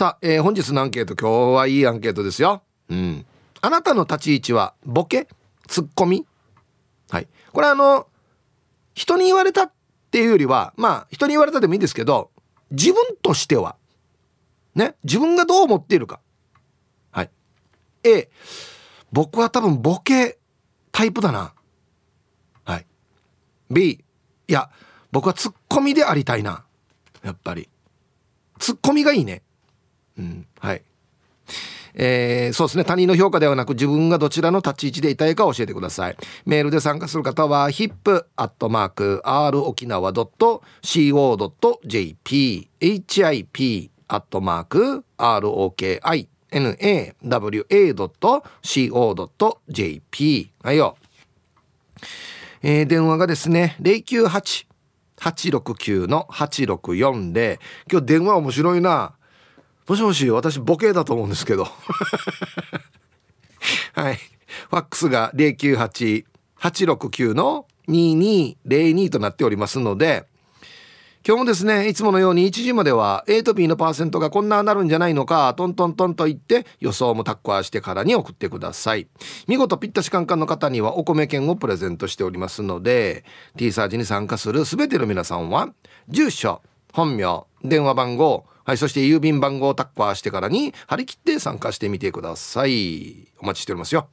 さあ、えー、本日のアンケート今日はいいアンケートですよ。うん。あなたの立ち位置はボケ？ツッコミ？はい。これあの人に言われたっていうよりはまあ人に言われたでもいいんですけど自分としては。ね？自分がどう思っているか。はい。A 僕は多分ボケタイプだな。はい。B いや僕はツッコミでありたいな。やっぱり。ツッコミがいいね。うんはい。えー、そうですね。他人の評価ではなく自分がどちらの立ち位置でいたいか教えてください。メールで参加する方は hip.rokinawa.co.jp hip.rokinawa.co.jp はいよ。えー、電話がですね、098-869の864で、今日電話面白いな。もしもし、私ボケだと思うんですけど。はい。ファックスが098-869の2202となっておりますので、今日もですねいつものように1時までは A と B のパーセントがこんななるんじゃないのかトントントンと言って予想もタッコアしてからに送ってください見事ピッタシカンカンの方にはお米券をプレゼントしておりますので T サージに参加する全ての皆さんは住所本名電話番号はいそして郵便番号をタッコアしてからに張り切って参加してみてくださいお待ちしておりますよ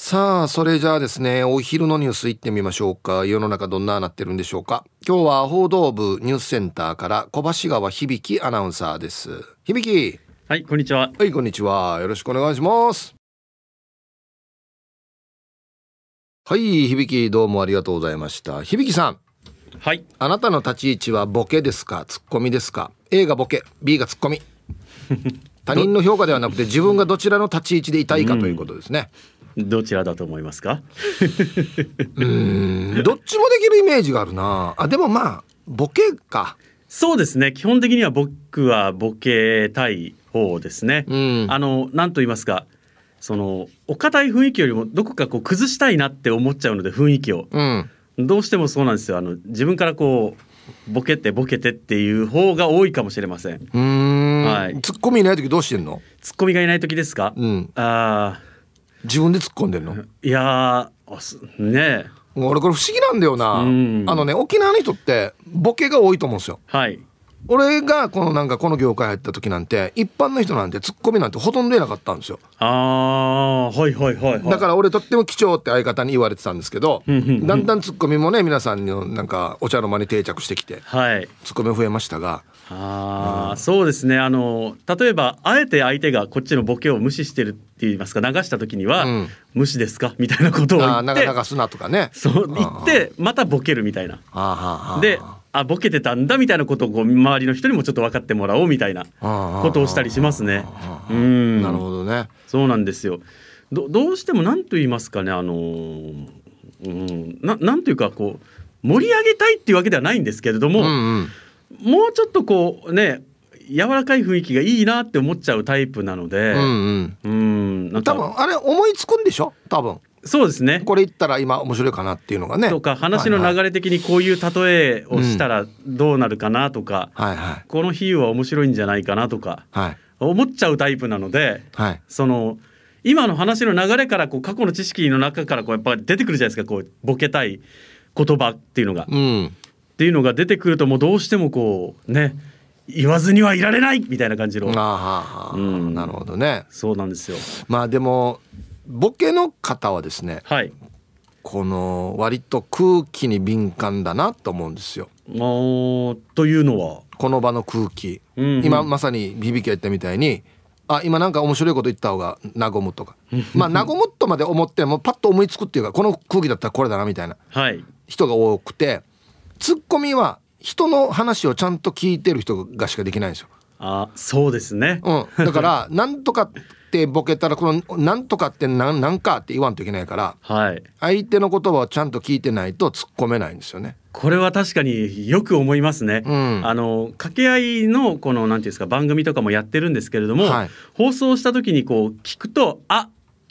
さあ、それじゃあですね、お昼のニュース行ってみましょうか。世の中どんななってるんでしょうか。今日は報道部ニュースセンターから小橋川響アナウンサーです。響はい、こんにちは。はい、こんにちは。よろしくお願いします。はい、響どうもありがとうございました。響さん。はい。あなたの立ち位置はボケですか？ツッコミですか ?A がボケ、B がツッコミ。他人の評価ではなくて自分がどちらの立ち位置でいたいかということですね。うんどちらだと思いますか？うん。どっちもできるイメージがあるな。あでもまあボケか。そうですね。基本的には僕はボケたい方ですね、うん、あの何と言いますか？そのお堅い雰囲気よりもどこかこう崩したいなって思っちゃうので雰囲気を、うん、どうしてもそうなんですよ。あの自分からこうボケてボケてっていう方が多いかもしれません。うん、はい。ツッコミいない時どうしてんの？ツッコミがいない時ですか？うん、ああ、自分で突っ込んでんの？いやね俺これ不思議なんだよな、あのね沖縄の人ってボケが多いと思うんですよ。はい俺がこのなんかこの業界入った時なんて一般の人なんてツッコミなんてほとんどいなかったんですよ。ああはいはいはい、はい、だから俺とっても貴重って相方に言われてたんですけどだんだんツッコミもね皆さんのなんかお茶の間に定着してきて、はい、ツッコミ増えましたが。あ、うん、そうですね。あの例えばあえて相手がこっちのボケを無視してるって言いますか流した時には、うん、無視ですか？みたいなことを言って。流すなとかね。そう言ってまたボケるみたいな。であボケてたんだみたいなことをこう周りの人にもちょっと分かってもらおうみたいなことをしたりしますね。うんなるほどね。そうなんですよ。どどうしても何と言いますかねあのうんななんというかこう盛り上げたいっていうわけではないんですけれども、うんうん、もうちょっとこうね柔らかい雰囲気がいいなって思っちゃうタイプなので、うん、うん、多分あれ思いつくんでしょ？多分そうですね。これ言ったら今面白いかなっていうのがね。とか話の流れ的にこういう例えをしたらどうなるかなとか、はいはい、この比喩は面白いんじゃないかなとか、はい、思っちゃうタイプなので、はい、その今の話の流れからこう過去の知識の中からこうやっぱ出てくるじゃないですか。こうボケたい言葉っていうのが。うん、っていうのが出てくるともうどうしてもこうね言わずにはいられないみたいな感じの。あ、うん、なるほどね。そうなんですよ。まあでもボケの方はですね、はい、この割と空気に敏感だなと思うんですよ。というのは？この場の空気、うんうん、今まさに響きが言ったみたいにあ今なんか面白いこと言った方が和むとか。まあ 和むとまで思ってもパッと思いつくっていうかこの空気だったらこれだなみたいな人が多くて、ツッコミは人の話をちゃんと聞いてる人がしかできないんですよ。あそうですね、うん、だから なんとかってボケたらこの「なんとかってなんなんか」って言わんといけないから、はい、相手の言葉をちゃんと聞いてないと突っ込めないんですよね。これは確かによく思いますね。うん、あの掛け合いのこのなんていうんですか番組とかもやってるんですけれども、はい、放送した時にこう聞くとあ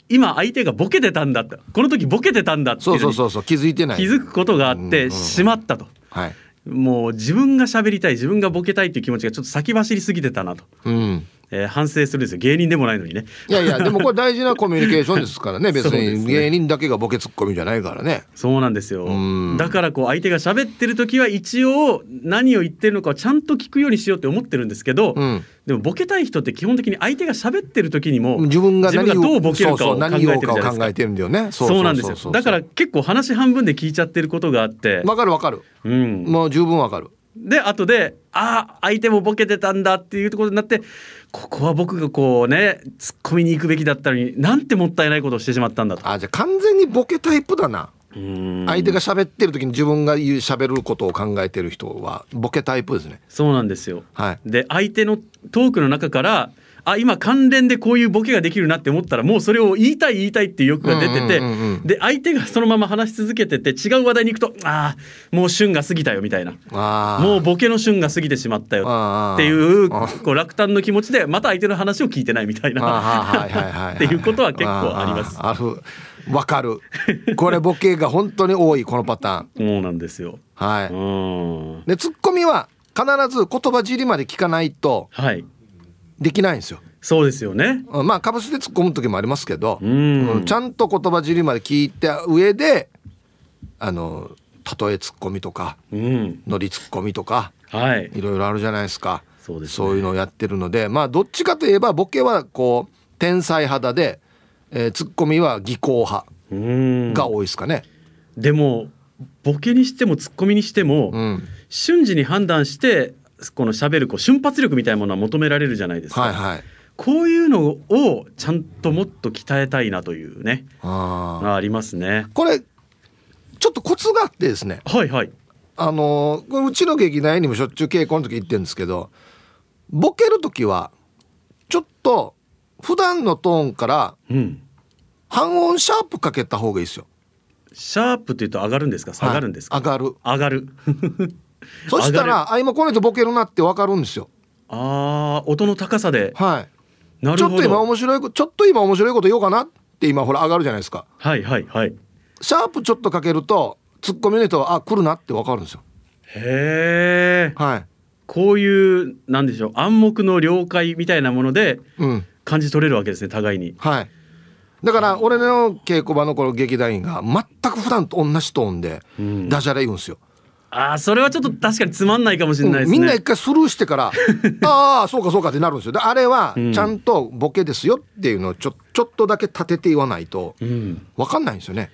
今相手がボケてたんだこの時ボケてたんだってそうそうそうそう気づいてない気づくことがあって、しまったと。はいもう自分が喋りたい自分がボケたいっていう気持ちがちょっと先走りすぎてたなと。うんえー反省するんですよ。芸人でもないのにね。いやいや でもこれ大事なコミュニケーションですからね別に芸人だけがボケツッコミじゃないからね。そうなんですよ。うん。だからこう相手が喋ってる時は一応何を言ってるのかをちゃんと聞くようにしようって思ってるんですけど、うん。でもボケたい人って基本的に相手が喋ってる時にも自分が何自分がどうボケるかを考えてるじゃないですか。考えてるんだよね。そうなんですよ。だから結構話半分で聞いちゃってることがあって、わかるわかる。うん、もう十分わかるで後でああ相手もボケてたんだっていうところになってここは僕がこうね突っ込みに行くべきだったのになんてもったいないことをしてしまったんだと。あじゃあ完全にボケタイプだなうん相手が喋ってる時に自分が言う喋ることを考えてる人はボケタイプですねそうなんですよ。はいで相手のトークの中からあ今関連でこういうボケができるなって思ったらもうそれを言いたい言いたいっていう欲が出てて、うんうんうんうんで相手がそのまま話し続けてて違う話題に行くとああもう旬が過ぎたよみたいな。もうボケの旬が過ぎてしまったよっていうあこう落胆の気持ちでまた相手の話を聞いてないみたいな。っていうことは結構あります。わかる。これボケが本当に多いこのパターン。そうなんですよ。はい。うん。でツッコミは必ず言葉尻まで聞かないとはいできないんですよ。そうですよね。うんまあかぶせて突っ込む時もありますけど、うん。うんちゃんと言葉尻まで聞いた上であの例えツッコミとかうん。ノリツッコミとかはい。いろいろあるじゃないですか。そうね。そういうのをやってるのでまあどっちかといえばボケはこう天才派だで、えーツッコミは技巧派うん。が多いですかね。でもボケにしてもツッコミにしても、うん、瞬時に判断してこの喋るこう瞬発力みたいなものは求められるじゃないですか、はいはい。こういうのをちゃんともっと鍛えたいなというねあー。あありますね。これちょっとコツがあってですね。はいはい。あのうちの劇団にもしょっちゅう稽古の時言ってるんですけどボケる時はちょっと普段のトーンからうん。半音シャープかけた方がいいですよ。シャープって言うと上がるんですか？下がるんですか、はい上がる。上がる そしたらあ今この人ボケるなってわかるんですよ。あー音の高さではい。なるほちょっと今ど面白いこちょっと今面白いこと言おうかなって今ほら上がるじゃないですか。はいはいはいシャープちょっとかけるとツッコミの人はあ来るなってわかるんですよ。へえはい。こういうなんでしょう暗黙の了解みたいなものでうん。感じ取れるわけですね互いにはい。だから俺の稽古場のこの劇団員が全く普段と同じトーンでうんダジャレ言うんですよ。あーそれはちょっと確かにつまんないかもしれないですね、みんな一回スルーしてから ああそうかそうかってなるんですよ。であれはうん。ちゃんとボケですよっていうのをちょちょっとだけ立てて言わないとうん、分かんないんですよね。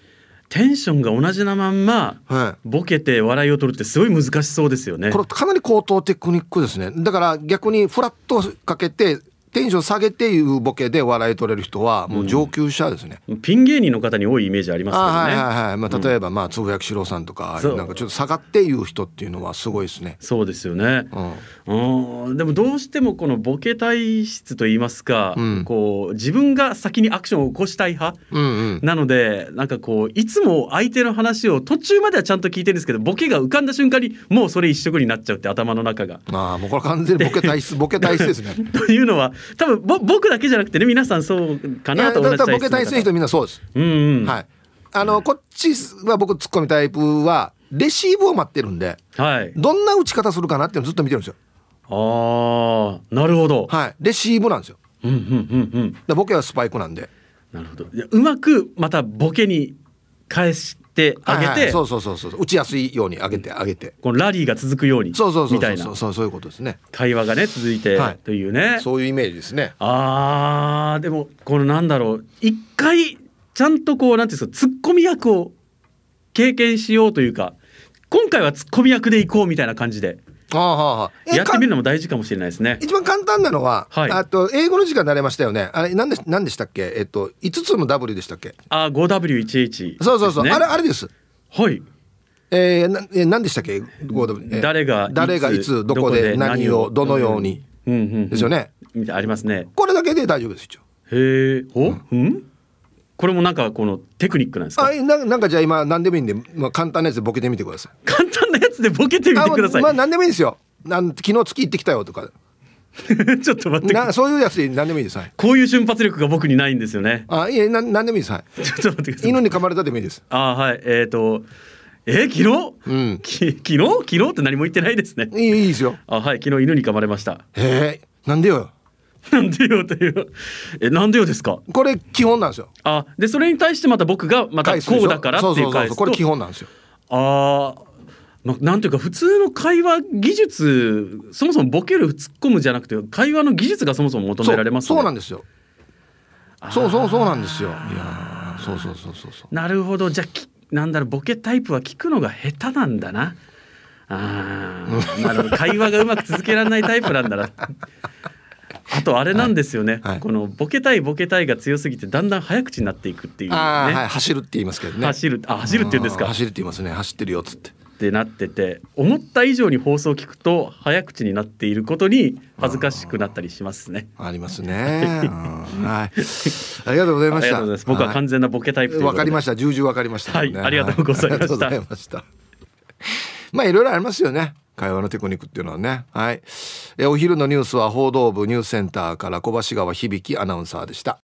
テンションが同じなまんまはボケて笑いを取るってすごい難しそうですよね。い、これかなり高等テクニックですね。だから逆にフラットかけてテンション下げていうボケで笑い取れる人はもう上級者ですね。ピン芸人の方に多いイメージありますあけどね、はいはいはい、まあ、例えば、まあつぶやきしろうさんとかなんかちょっと下がって言う人っていうのはすごいですね。そうですよねうんうんでもどうしてもこのボケ体質といいますか、うんこう自分が先にアクションを起こしたい派うんうんなのでなんかこういつも相手の話を途中まではちゃんと聞いてるんですけどボケが浮かんだ瞬間にもうそれ一色になっちゃうって頭の中が。ああもうこれ完全にボケ体質ボケ体質ですね。というのは多分ぼ僕だけじゃなくてね皆さんそうかなと同じだからボケ体質の人のみんなそうです。うんうんはい。あのこっちは僕ツッコミタイプはレシーブを待ってるんではいどんな打ち方するかなっていうのをずっと見てるんですよ。ああなるほど、はい。レシーブなんですよ。うんうんうんうんでボケはスパイクなんで。なるほどいやうまくまたボケに返してあげて、はいはいそうそうそうそう。打ちやすいように上げて上げて。このラリーが続くようにそうそうそうそう。みたいな。そうそうそういうことですね。会話がね続いてはい。というね、そういうイメージですね。あーでもこのなんだろう。一回ちゃんとこうなんていうんですかツッコミ役を経験しようというか今回はツッコミ役でいこうみたいな感じでああはあやってみるのも大事かもしれないですね。一番簡単なのは、はいあと英語の時間になれましたよね。あれ何で何でしたっけ？えっと五つの W でしたっけ？あ 5W1H そうそうそう。ですねあれあれです。はいえー、なえー何でしたっけ？5W えー誰が誰がいつどこで何をどのようにうんうんうんですよね。ありますね。これだけで大丈夫です一応。へえお？うん？これもなんかこのテクニックなんですか？あななんかじゃあ今何でもいいんで、まあ、簡単なやつでボケてみてください。簡単なやつでボケてみてください。あまあ何でもいいですよ。なん昨日月行ってきたよとか。ちょっと待ってなそういうやつで何でもいいです。はい。こういう瞬発力が僕にないんですよね。あいえな何でもいいです。はい。ちょっと待ってください。犬に噛まれたでもいいです。あはい。えっ、とえー、昨日？うん。き昨日？昨日？って何も言ってないですね。いいいいですよ。あはい。昨日犬に噛まれました。へえなんでよ。なんでよという。えなんでよですか？これ基本なんですよ。あでそれに対してまた僕がまたこうだからっていうそうそう返すとそう。これ基本なんですよ。あーまなんていうか普通の会話技術そもそもボケる突っ込むじゃなくて会話の技術がそもそも求められますそうそうなんでですよ。そうそうそうなんですよ。いやーそうそうそうそうそう。なるほど。じゃあきなんだろうボケタイプは聞くのが下手なんだな。あー。なるほど会話がうまく続けられないタイプなんだな。あとあれなんですよね、はいはい。このボケたいボケたいが強すぎてだんだん早口になっていくっていうね。はい走るって言いますけどね。走るあ走るって言うんですか？走るって言いますね。走ってるよっつってってなってて思った以上に放送を聞くと早口になっていることに恥ずかしくなったりしますね。ありますね、う んはい。ありがとうございました。僕は完全なボケタイプわかりました。重々わかりました、はいありがとうございました。ありがとうございました。まあいろいろありますよね。会話のテクニックっていうのはね。はい。えお昼のニュースは報道部ニュースセンターから小橋川響アナウンサーでした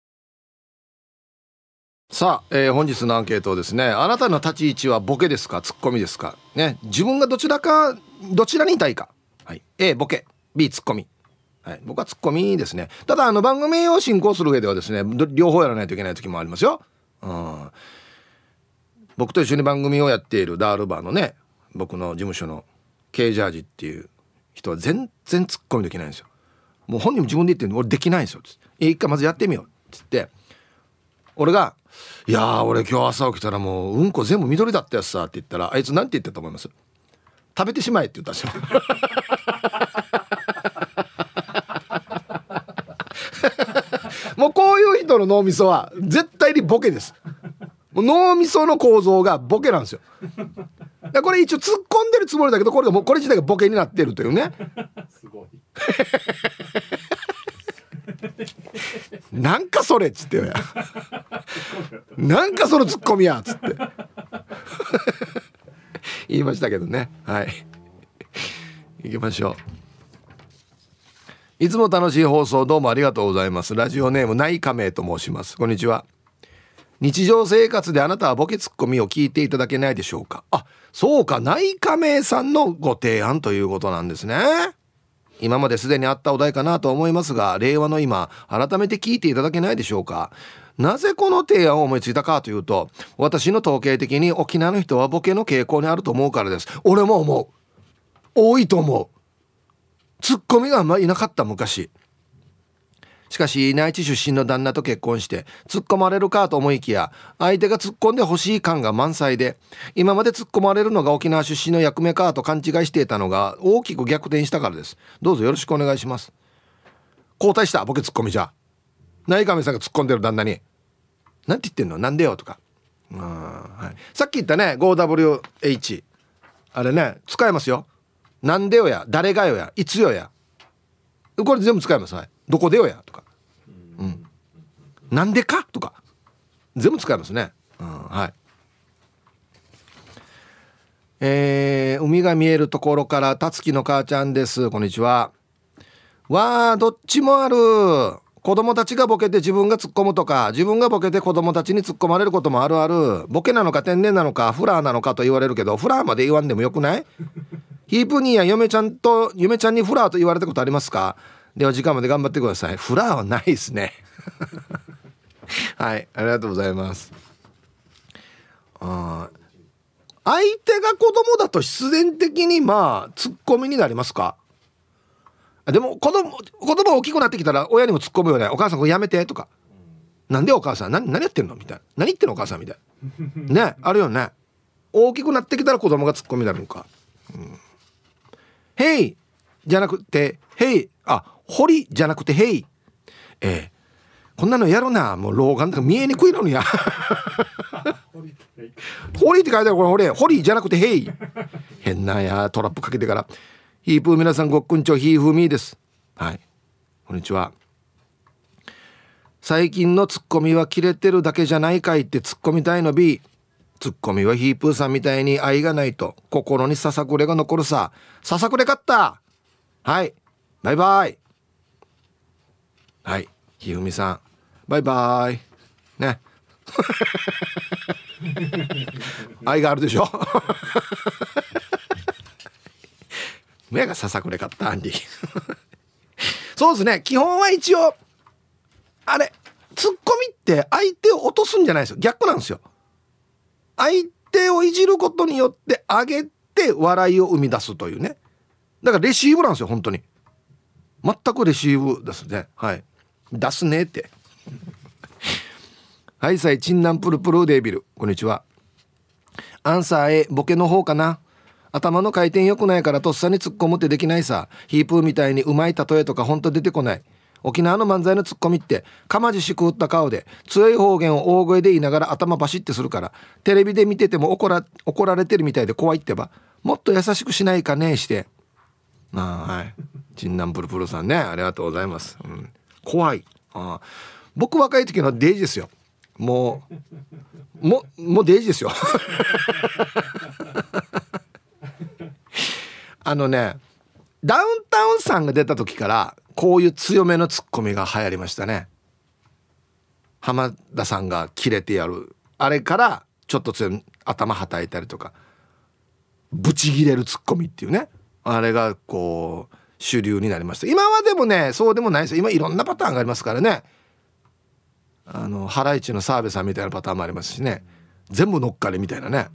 さあ、えー本日のアンケートですねあなたの立ち位置はボケですか？ツッコミですか？ね自分がどちらかどちらにいたいか、はい、A ボケ。B ツッコミ。はい、僕はツッコミですね。ただあの番組を進行する上ではですね両方やらないといけない時もありますよ、うん、僕と一緒に番組をやっているダールバーのね僕の事務所の K ジャージっていう人は全然ツッコミできないんですよ。もう本人も自分で言ってるの俺できないんですよ。つって。え一回まずやってみよう。つって。俺が「いやー俺今日朝起きたらもううんこ全部緑だったやつさ」って言ったらあいつなんて言ったと思います？食べてしまえって言ったんですよ。もうこういう人の脳みそは絶対にボケです。もう脳みその構造がボケなんですよ。でこれ一応突っ込んでるつもりだけどこれがもうこれ自体がボケになってるというね。すごい。なんかそれっつってよ。や。なんかそのツッコミやっつって。言いましたけどね。はい。行きましょう。いつも楽しい放送どうもありがとうございます。ラジオネーム内仮名と申します。こんにちは。日常生活であなたはボケツッコミを聞いていただけないでしょうか。あそうか。内仮名さんのご提案ということなんですね。今まですでにあったお題かなと思いますが令和の今改めて聞いていただけないでしょうか。なぜこの提案を思いついたかというと私の統計的に沖縄の人はボケの傾向にあると思うからです。俺も思う。多いと思う。ツッコミがあんまいなかった昔。しかし内地出身の旦那と結婚して突っ込まれるかと思いきや相手が突っ込んでほしい感が満載で今まで突っ込まれるのが沖縄出身の役目かと勘違いしていたのが大きく逆転したからです。どうぞよろしくお願いします。交代したボケツッコミじゃ。内上さんが突っ込んでる旦那に「なんて言ってんの？なんでよ」とか。うん、はい、さっき言ったね 5WH あれね使えますよ。なんでよや誰がよやいつよや。これ全部使えます。はい。どこでよやとか。なんでか？とか。全部使えますね。うんはい。えー海が見えるところからたつきの母ちゃんです。こんにちは。わあどっちもある。子供たちがボケて自分が突っ込むとか。自分がボケて子供たちに突っ込まれることもあるある。ボケなのか天然なのかフラーなのかと言われるけどフラーまで言わんでもよくない？ヒープニーや嫁ちゃんと嫁ちゃんにフラーと言われたことありますか？では時間まで頑張ってください。フラーはないですね。はいありがとうございます。あ相手が子供だと必然的にまあツッコミになりますか？でも子供子供大きくなってきたら親にも突っ込むよね「お母さんこれやめて」とか「なんでお母さん何何やってんの?」みたいな「何言ってんのお母さん」みたいな。ねあるよね。大きくなってきたら子供がツッコミになるのか「へい」じゃなくて「へい」あ「ほり」じゃなくて「へい」ええ。こんなのやるなもう老眼とか見えにくいのにや。ホリーって書いてあるこれ俺。ホリーじゃなくてヘイ。変なやトラップかけてから。ヒープー皆さんごっくんちょヒーフーミーです。はい。こんにちは。最近のツッコミは切れてるだけじゃないかいってツッコみたいの B ツッコミはヒープーさんみたいに愛がないと心にささくれが残るさ。ささくれかった。はい。バイバイ。はい。ひふみさん。バイバイ。ね。愛があるでしょ？目がささくれかったアンディ そうですね。基本は一応あれツッコミって相手を落とすんじゃないですよ。逆なんですよ。相手をいじることによって上げて笑いを生み出すというね。だからレシーブなんですよ本当に。全くレシーブですね。はい出すねって。はいさいチンナンプルプルデービル。こんにちは。アンサー A ボケの方かな。頭の回転良くないからとっさに突っ込むってできないさ。ヒープーみたいにうまい例えとかほんと出てこない。沖縄の漫才のツッコミってかまじしく打った顔で強い方言を大声で言いながら頭バシッてするからテレビで見てても怒ら怒られてるみたいで怖いってば。もっと優しくしないかねして。ああはい。チンナンプルプルさんね。ありがとうございます、うん、怖い。あ僕若い時のデイジですよ。もうももうデイジですよ。あのねダウンタウンさんが出た時からこういう強めのツッコミが流行りましたね。浜田さんがキレてやる。あれからちょっと強い頭はたいたりとか。ブチギレるツッコミっていうね。あれがこう主流になりました。今はでもねそうでもないです。よ今いろんなパターンがありますからね。あのハライチの澤部さんみたいなパターンもありますしね。全部乗っかりみたいなね。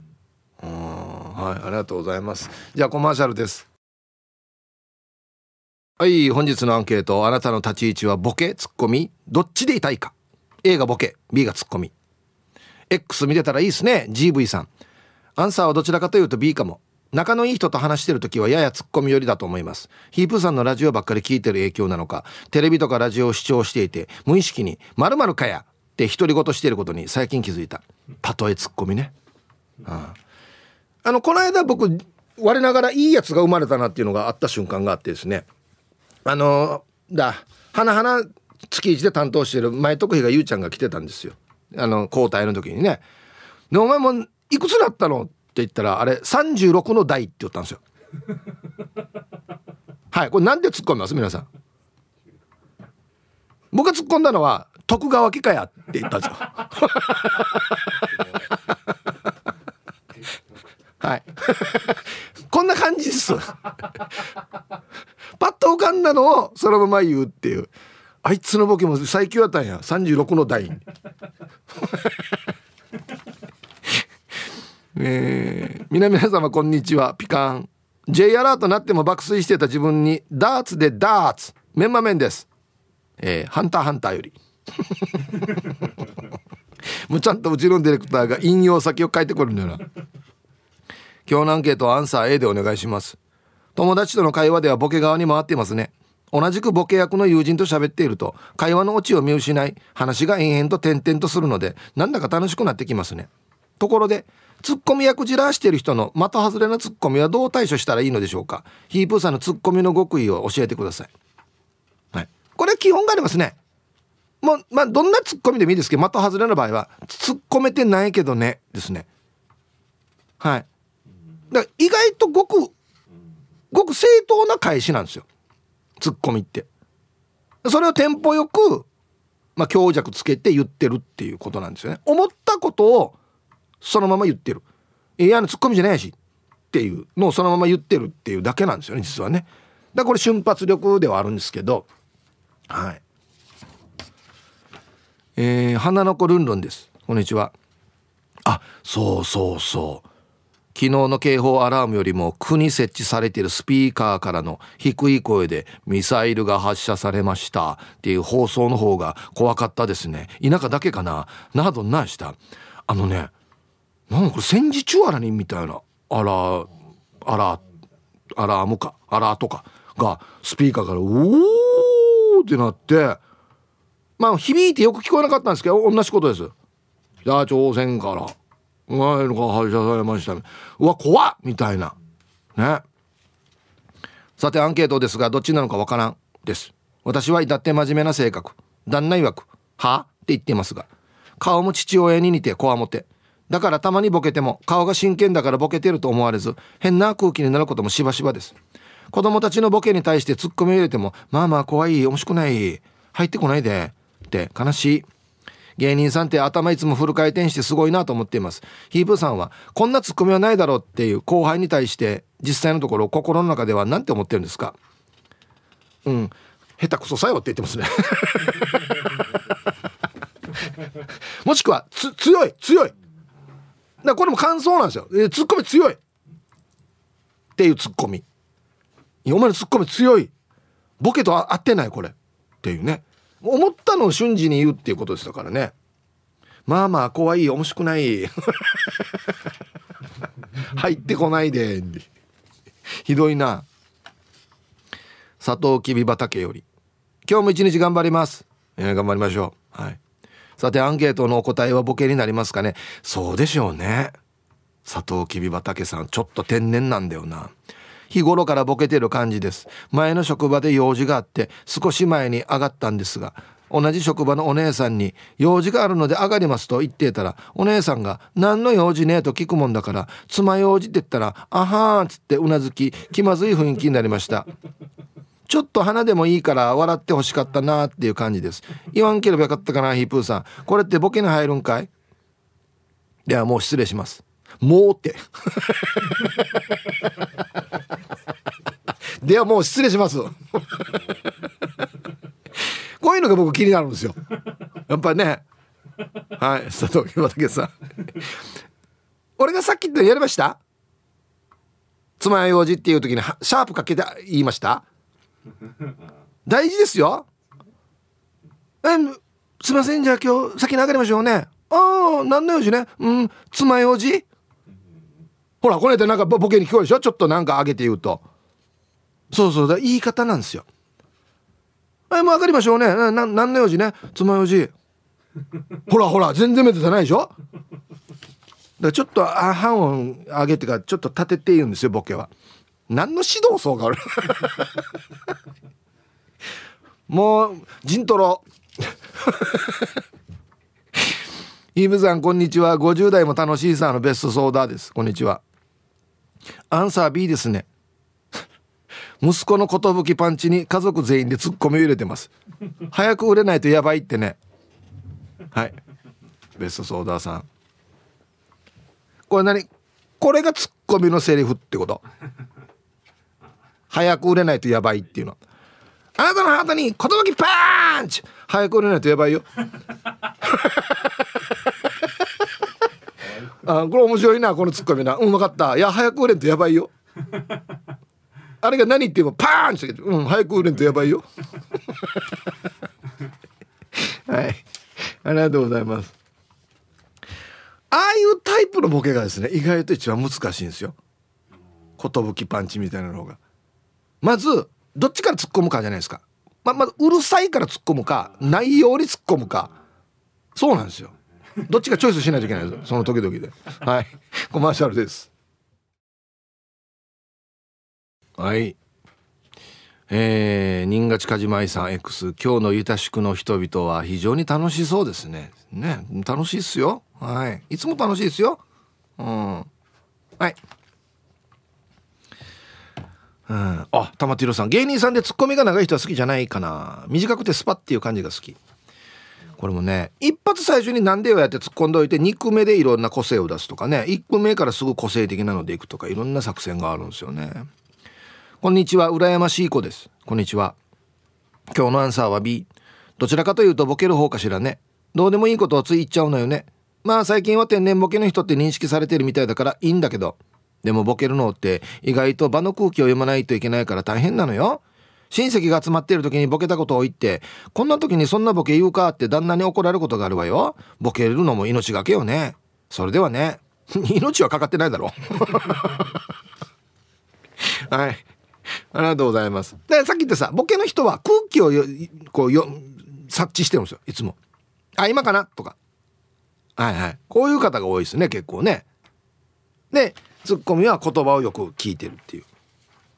うんはいありがとうございます。じゃあコマーシャルです。はい本日のアンケート。あなたの立ち位置はボケツッコミ。どっちでいたいか。A がボケ B がツッコミ。X 見てたらいいですね。GV さん。アンサーはどちらかというと B かも。仲のいい人と話してる時はややツッコミ寄りだと思います。ヒープさんのラジオばっかり聞いてる影響なのか。テレビとかラジオを視聴していて無意識に「まるかや!」って独り言していることに最近気づいた。例えツッコミね、ああ。のこの間僕我ながらいいやつが生まれたなっていうのがあった瞬間があってですね。あのだ花々月一で担当してる前徳比がゆうちゃんが来てたんですよ。あの交代の時にね。でお前もいくつだったの？言ったらあれ36の代って言ったんですよ。はいこれなんで突っ込みます？皆さん。僕が突っ込んだのは徳川家かやって言ったんですよ。はい。こんな感じです。パッと浮かんだのをそのまま言うっていう。あいつのボケも最強やったんや。36の台えー、皆皆様こんにちは。ピカン。J アラートなっても爆睡してた自分にダーツでダーツ。メンマメンです。えー、ハンターハンターより。もうちゃんとうちのディレクターが引用先を書いてくるんだよな。今日のアンケートはアンサー A でお願いします。友達との会話ではボケ側に回っていますね。同じくボケ役の友人と喋っていると会話のオチを見失い話が延々と点々とするのでなんだか楽しくなってきますね。ところでツッコミ役じらしている人の的外れなツッコミはどう対処したらいいのでしょうか？ヒープーさんのツッコミの極意を教えてください。はい。これ基本がありますね。もうまあどんなツッコミでもいいですけど的外れの場合は突っ込めてないけどねですね。はい。だから意外とごくごく正当な返しなんですよ。ツッコミって。それをテンポよくまあ強弱つけて言ってるっていうことなんですよね。思ったことをそのまま言ってる。いやツッコミじゃないし。っていう。のをそのまま言ってるっていうだけなんですよね実はね。だからこれ瞬発力ではあるんですけど。はい。えー、花の子ルンルンです。こんにちは。あそうそうそう。昨日の警報アラームよりも区に設置されているスピーカーからの低い声でミサイルが発射されました。っていう放送の方が怖かったですね。田舎だけかな。などなした。あのねなんこれ戦時中あらにみたいなあらあらアラームかアラートかがスピーカーから「おー!」ってなってまあ響いてよく聞こえなかったんですけど同じことです。北朝鮮からマイルが発射されましたうわ怖っ！みたいな。ね。さてアンケートですがどっちなのかわからんです。私は至って真面目な性格。旦那曰く「は?」って言ってますが。顔も父親に似てこわもて。だからたまにボケても顔が真剣だからボケてると思われず変な空気になることもしばしばです。子供たちのボケに対してツッコミを入れてもまあまあ怖い面白くない入ってこないでって悲しい。芸人さんって頭いつもフル回転してすごいなと思っています。ヒープーさんはこんなツッコミはないだろうっていう後輩に対して実際のところ心の中では何て思ってるんですか。うん。下手くそさよって言ってますね。もしくはつ強い強いだこれも感想なんですよ、えー、ツッコミ強い。っていうツッコミ。お前のツッコミ強い。ボケと合ってないこれ。っていうね。思ったのを瞬時に言うっていうことですだからね。まあまあ怖い面白くない。入ってこないで。ひどいな。佐藤きび畑より。今日も一日頑張ります、えー、頑張りましょう。はい。さてアンケートのお答えはボケになりますかね？そうでしょうね。佐藤きび畑さんちょっと天然なんだよな。日頃からボケてる感じです。前の職場で用事があって少し前に上がったんですが同じ職場のお姉さんに用事があるので上がりますと言ってたらお姉さんが何の用事ねえと聞くもんだから爪用事って言ったらあはーんつってうなずき気まずい雰囲気になりました。ちょっと鼻でもいいから笑ってほしかったなっていう感じです。言わんければよかったかなヒープーさん。これってボケに入るんかい？ではもう失礼します。もうって。ではもう失礼します。こういうのが僕気になるんですよ。やっぱりね。はい佐藤畑さん。俺がさっき言ったやりました？妻や用事っていう時にシャープかけて言いました？大事ですよ。えすいません。じゃあ今日先に上がりましょうね。ああ何の用事ね。うん妻用事ほらこれってなんかボケに聞こえるでしょ？ちょっとなんか上げて言うと。そうそう。だ言い方なんですよ。えもう上がりましょうね。なな何の用事ね？妻用事ほらほら全然目立たないでしょ？だからちょっと半音上げてからちょっと立てて言うんですよボケは。何の指導層がある？もうジントロイブさんこんにちは。50代も楽しいさのベストソーダです。こんにちは。アンサー B ですね。息子の寿パンチに家族全員でツッコミを入れてます。早く売れないとやばいってね。はい。ベストソーダーさん。これ何？これがツッコミのセリフってこと。早く売れないとやばいっていうの。あなたのハートに寿パンチ。早く売れないとやばいよ。あこれ面白いなこのツッコミな。うん分かった。いや早く売れんとやばいよ。あれが何って言えばパーンってうん早く売れんとやばいよ。はい。ありがとうございます。ああいうタイプのボケがですね意外と一番難しいんですよ。寿パンチみたいなのが。まずどっちから突っ込むかじゃないですか。ままずうるさいから突っ込むか内容に突っ込むか。そうなんですよ。どっちかチョイスしないといけないです。その時々で。はい。コマーシャルです。はい。えー、新勝梶舞さん X 今日のゆたしくの人々は非常に楽しそうですね。ね楽しいっすよ。はい。いつも楽しいですよ。うん。はい。うん、あ玉城さん。芸人さんでツッコミが長い人は好きじゃないかな。短くてスパっていう感じが好き。これもね一発最初に何でよやって突っ込んでおいて2句目でいろんな個性を出すとかね。1句目からすぐ個性的なのでいくとかいろんな作戦があるんですよね。こんにちは。羨ましい子です。こんにちは。今日のアンサーは B どちらかというとボケる方かしらね。どうでもいいことをつい言っちゃうのよね。まあ最近は天然ボケの人って認識されてるみたいだからいいんだけど。でもボケるのって意外と場の空気を読まないといけないから大変なのよ。親戚が集まっている時にボケたことを言って、こんな時にそんなボケ言うかって旦那に怒られることがあるわよ。ボケるのも命がけよね。それではね、命はかかってないだろ。はい。ありがとうございます。で、さっき言ってさ、ボケの人は空気をこうよ察知してるんですよ、いつも。あ、今かな？とか。はいはい。こういう方が多いですね、結構ね。で、ツッコミは言葉をよく聞いてるっていう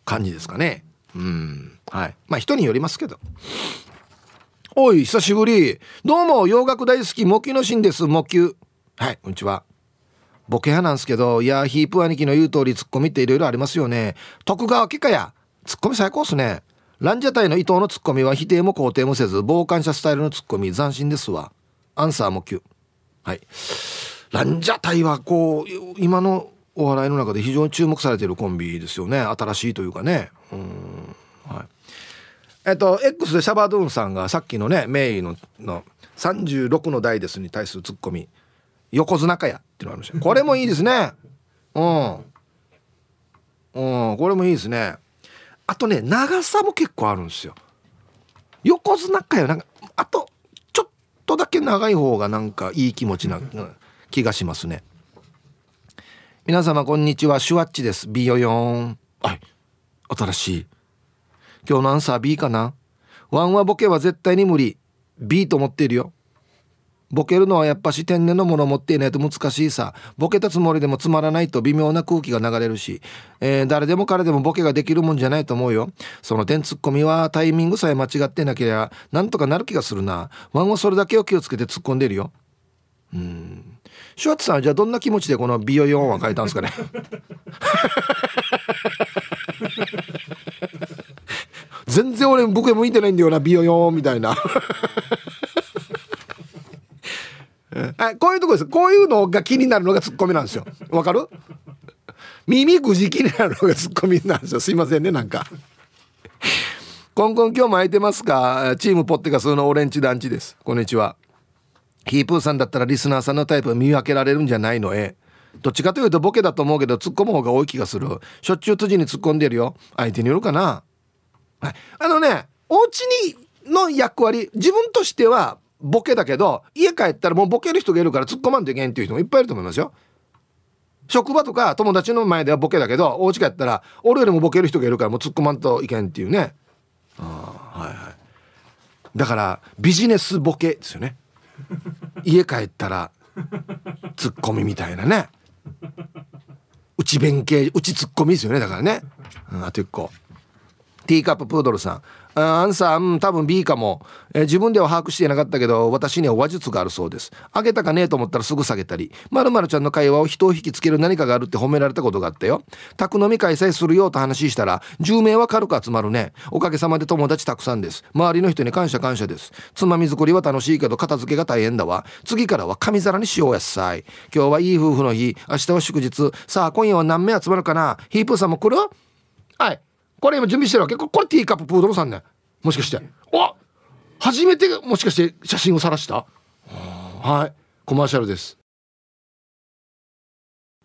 感じですかね。うん。はい。まあ人によりますけど。おい久しぶり。どうも洋楽大好きモキのしんです。モキュ。はいこんにちは。ボケ派なんですけどいやヒープ兄貴の言う通りツッコミっていろいろありますよね。徳川家かや。ツッコミ最高っすね。ランジャタイの伊藤のツッコミは否定も肯定もせず傍観者スタイルのツッコミ斬新ですわ。アンサーも9はい。ランジャタイはこう今のお笑いの中で非常に注目されているコンビですよね。新しいというかね。うん。はい。えっと X でシャバドゥンさんがさっきのねメイのの36の代ですに対するツッコミ。横綱かや。っていうのがあるんですよこれもいいですね。うん。うん。これもいいですね。あとね長さも結構あるんですよ。横綱かよなんかあとちょっとだけ長い方がなんかいい気持ちな気がしますね。皆様こんにちは。シュワッチです。ビヨヨン。はい。新しい。今日のアンサー B かな？ワンはボケは絶対に無理。B と思っているよ。ボケるのはやっぱし天然のものを持っていないと難しいさ。ボケたつもりでもつまらないと微妙な空気が流れるし、えー、誰でも彼でもボケができるもんじゃないと思うよ。その点ツッコミはタイミングさえ間違ってなければなんとかなる気がするな。ワンはそれだけを気をつけて突っ込んでるよ。うんシュワッツさんじゃあどんな気持ちでこのビヨヨンは書いたんですかね？全然俺僕向いてないんだよなビヨヨンみたいな。あこういうとこです。こういうのが気になるのがツッコミなんですよ。わかる？耳ぐじ気になるのがツッコミなんですよ。すいませんねなんか。コンコン今日も空いてますか？チームポッテガスのオレンジ団地です。こんにちは。ヒープーさんだったらリスナーさんのタイプ見分けられるんじゃないの？え？どっちかというとボケだと思うけど突っ込む方が多い気がする。しょっちゅう辻に突っ込んでるよ。相手によるかな？はい。あのねお家にの役割自分としてはボケだけど家帰ったらもうボケる人がいるから突っ込まんといけんっていう人もいっぱいいると思いますよ。職場とか友達の前ではボケだけどお家帰ったら俺よりもボケる人がいるからもう突っ込まんといけんっていうね。あはいはい。だからビジネスボケですよね。家帰ったらツッコミみたいなね。内弁慶内ツッコミですよねだからね、うん、あと1個。ティーカッププードルさん。アンサー、うん、多分 B かも、えー、自分では把握していなかったけど私には話術があるそうです。あげたかねえと思ったらすぐ下げたり。まるまるちゃんの会話を人を引きつける何かがあるって褒められたことがあったよ。宅飲み開催するよと話したら10名は軽く集まるね。おかげさまで友達たくさんです。周りの人に感謝感謝です。つまみ作りは楽しいけど片付けが大変だわ。次からは紙皿にしようやっさい今日はいい夫婦の日。明日は祝日。さあ今夜は何名集まるかな。ヒープーさんも来る？はい。これ今準備してるわけ？これティーカッププードルさんね。もしかして。お初めてもしかして写真を晒した？はい。コマーシャルです。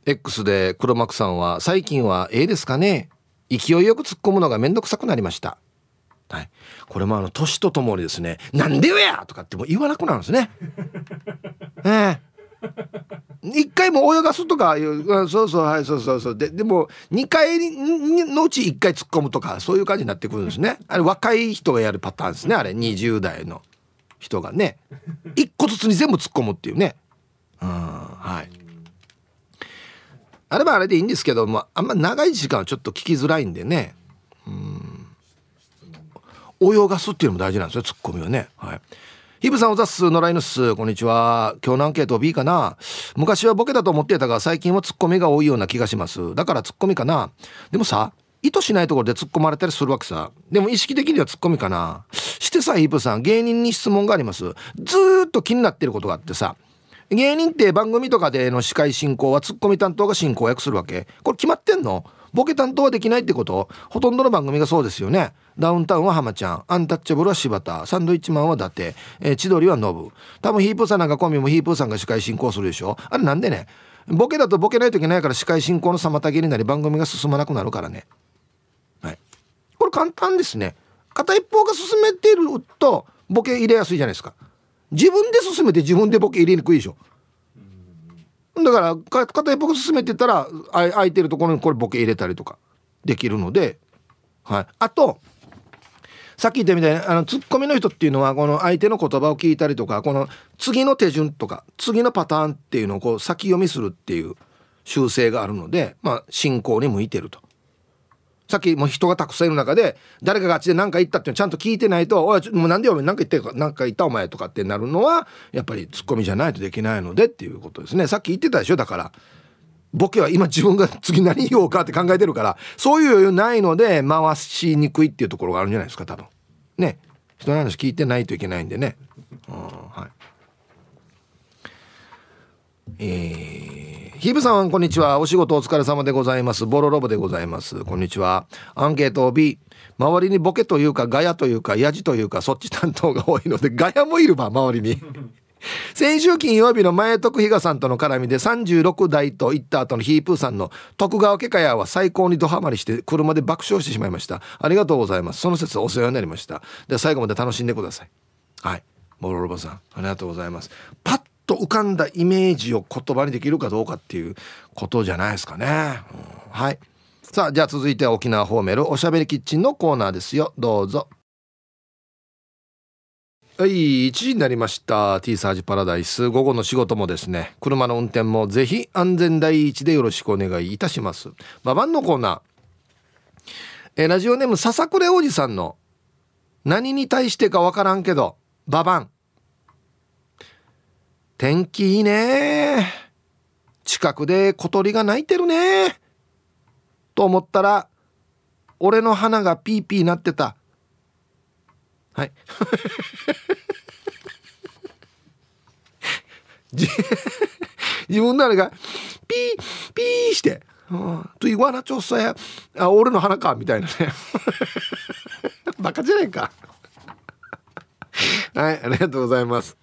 X で黒幕さんは最近はええですかね？勢いよく突っ込むのがめんどくさくなりました。はい、これもあの年とともにですね「なんでよや!」とかっても言わなくなるんですね。ええ一回も泳がすとかいうそうそうはいそうそうそう。ででも2回のうち1回突っ込むとかそういう感じになってくるんですね。あれ若い人がやるパターンですね。あれ20代の人がね。1個ずつに全部突っ込むっていうね。うんはい。あればあれでいいんですけどもあんま長い時間はちょっと聞きづらいんでね。うん。泳がすっていうのも大事なんですよツッコミはね。はい。ヒブさんおざっす野良犬っす。こんにちは。今日のアンケート B かな。昔はボケだと思ってたが最近はツッコミが多いような気がします。だからツッコミかな。でもさ意図しないところで突っ込まれたりするわけさ。でも意識的にはツッコミかな。してさヒブさん芸人に質問があります。ずっと気になってることがあってさ。芸人って番組とかでの司会進行はツッコミ担当が進行役するわけ。これ決まってんの？ボケ担当はできないってこと？ほとんどの番組がそうですよね。ダウンタウンは浜ちゃん。アンタッチャブルは柴田。サンドイッチマンは伊達、えー、千鳥はノブ。多分ヒープーさんなんかコンビもヒープーさんが司会進行するでしょ？あれなんでね？ボケだとボケないといけないから司会進行の妨げになり番組が進まなくなるからね。はい。これ簡単ですね。片一方が進めてるとボケ入れやすいじゃないですか。自分で進めて自分でボケ入れにくいでしょ。だから片一方進めてたら空いてるところにこれボケ入れたりとかできるので、はい、あとさっき言ったみたいにあのツッコミの人っていうのはこの相手の言葉を聞いたりとかこの次の手順とか次のパターンっていうのをこう先読みするっていう習性があるのでまあ進行に向いてると。さっきも人がたくさんいる中で誰かがあっちで何か言ったっていうのちゃんと聞いてないと「おいもうなんでお前何か言ってるか何か言ったお前」とかってなるのはやっぱりツッコミじゃないとできないのでっていうことですね。さっき言ってたでしょ？だからボケは今自分が次何言おうかって考えてるからそういう余裕ないので回しにくいっていうところがあるんじゃないですか？多分。ね。人の話聞いてないといけないんでね、うん、はい。えー、ヒブさんこんにちは。お仕事お疲れ様でございます。ボロロボでございます。こんにちは。アンケート B 周りにボケというかガヤというかヤジというかそっち担当が多いのでガヤもいるば周りに。先週金曜日の前徳比嘉さんとの絡みで36台と行った後のヒープーさんの徳川家かやは最高にドハマりして車で爆笑してしまいました。ありがとうございます。その説お世話になりました。で最後まで楽しんでください。はい。モロロボさんありがとうございます。パッと浮かんだイメージを言葉にできるかどうかっていうことじゃないですかね、うん、はい。さあじゃあ続いては沖縄ホーメルおしゃべりキッチンのコーナーですよ。どうぞ。はい1時になりました。T サージパラダイス。午後の仕事もですね車の運転もぜひ安全第一でよろしくお願いいたします。ババンのコーナー。えラジオネーム笹倉おじさんの何に対してかわからんけどババン天気いいね。近くで小鳥が鳴いてるね。と思ったら俺の花がピーピーなってた。はい。自分のあれがピーピーして「と言わなちょっさやあ俺の花か」みたいなね。バカじゃないか。はいありがとうございます。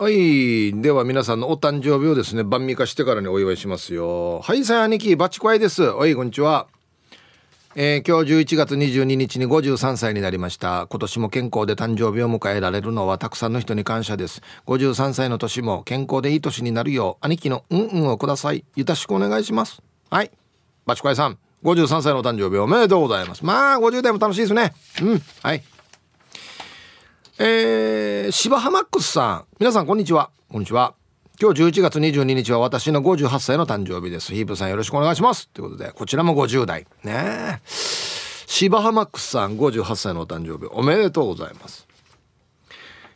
はい。では皆さんのお誕生日をですね晩味化してからにお祝いしますよ。はいさや兄貴バチコアイです。はいこんにちは。えー、今日11月22日に53歳になりました。今年も健康で誕生日を迎えられるのはたくさんの人に感謝です。53歳の年も健康でいい年になるよう兄貴のうんうんをください。よろしくお願いします。はい。バチコイさん53歳の誕生日おめでとうございます。まあ50代も楽しいですね。うん。はい。えー、芝浜ックスさん皆さんこんにちはこんにちは今日11月22日は私の58歳の誕生日です。ヒープさんよろしくお願いします。ということで、こちらも50代。ね芝浜ックスさん58歳のお誕生日おめでとうございます。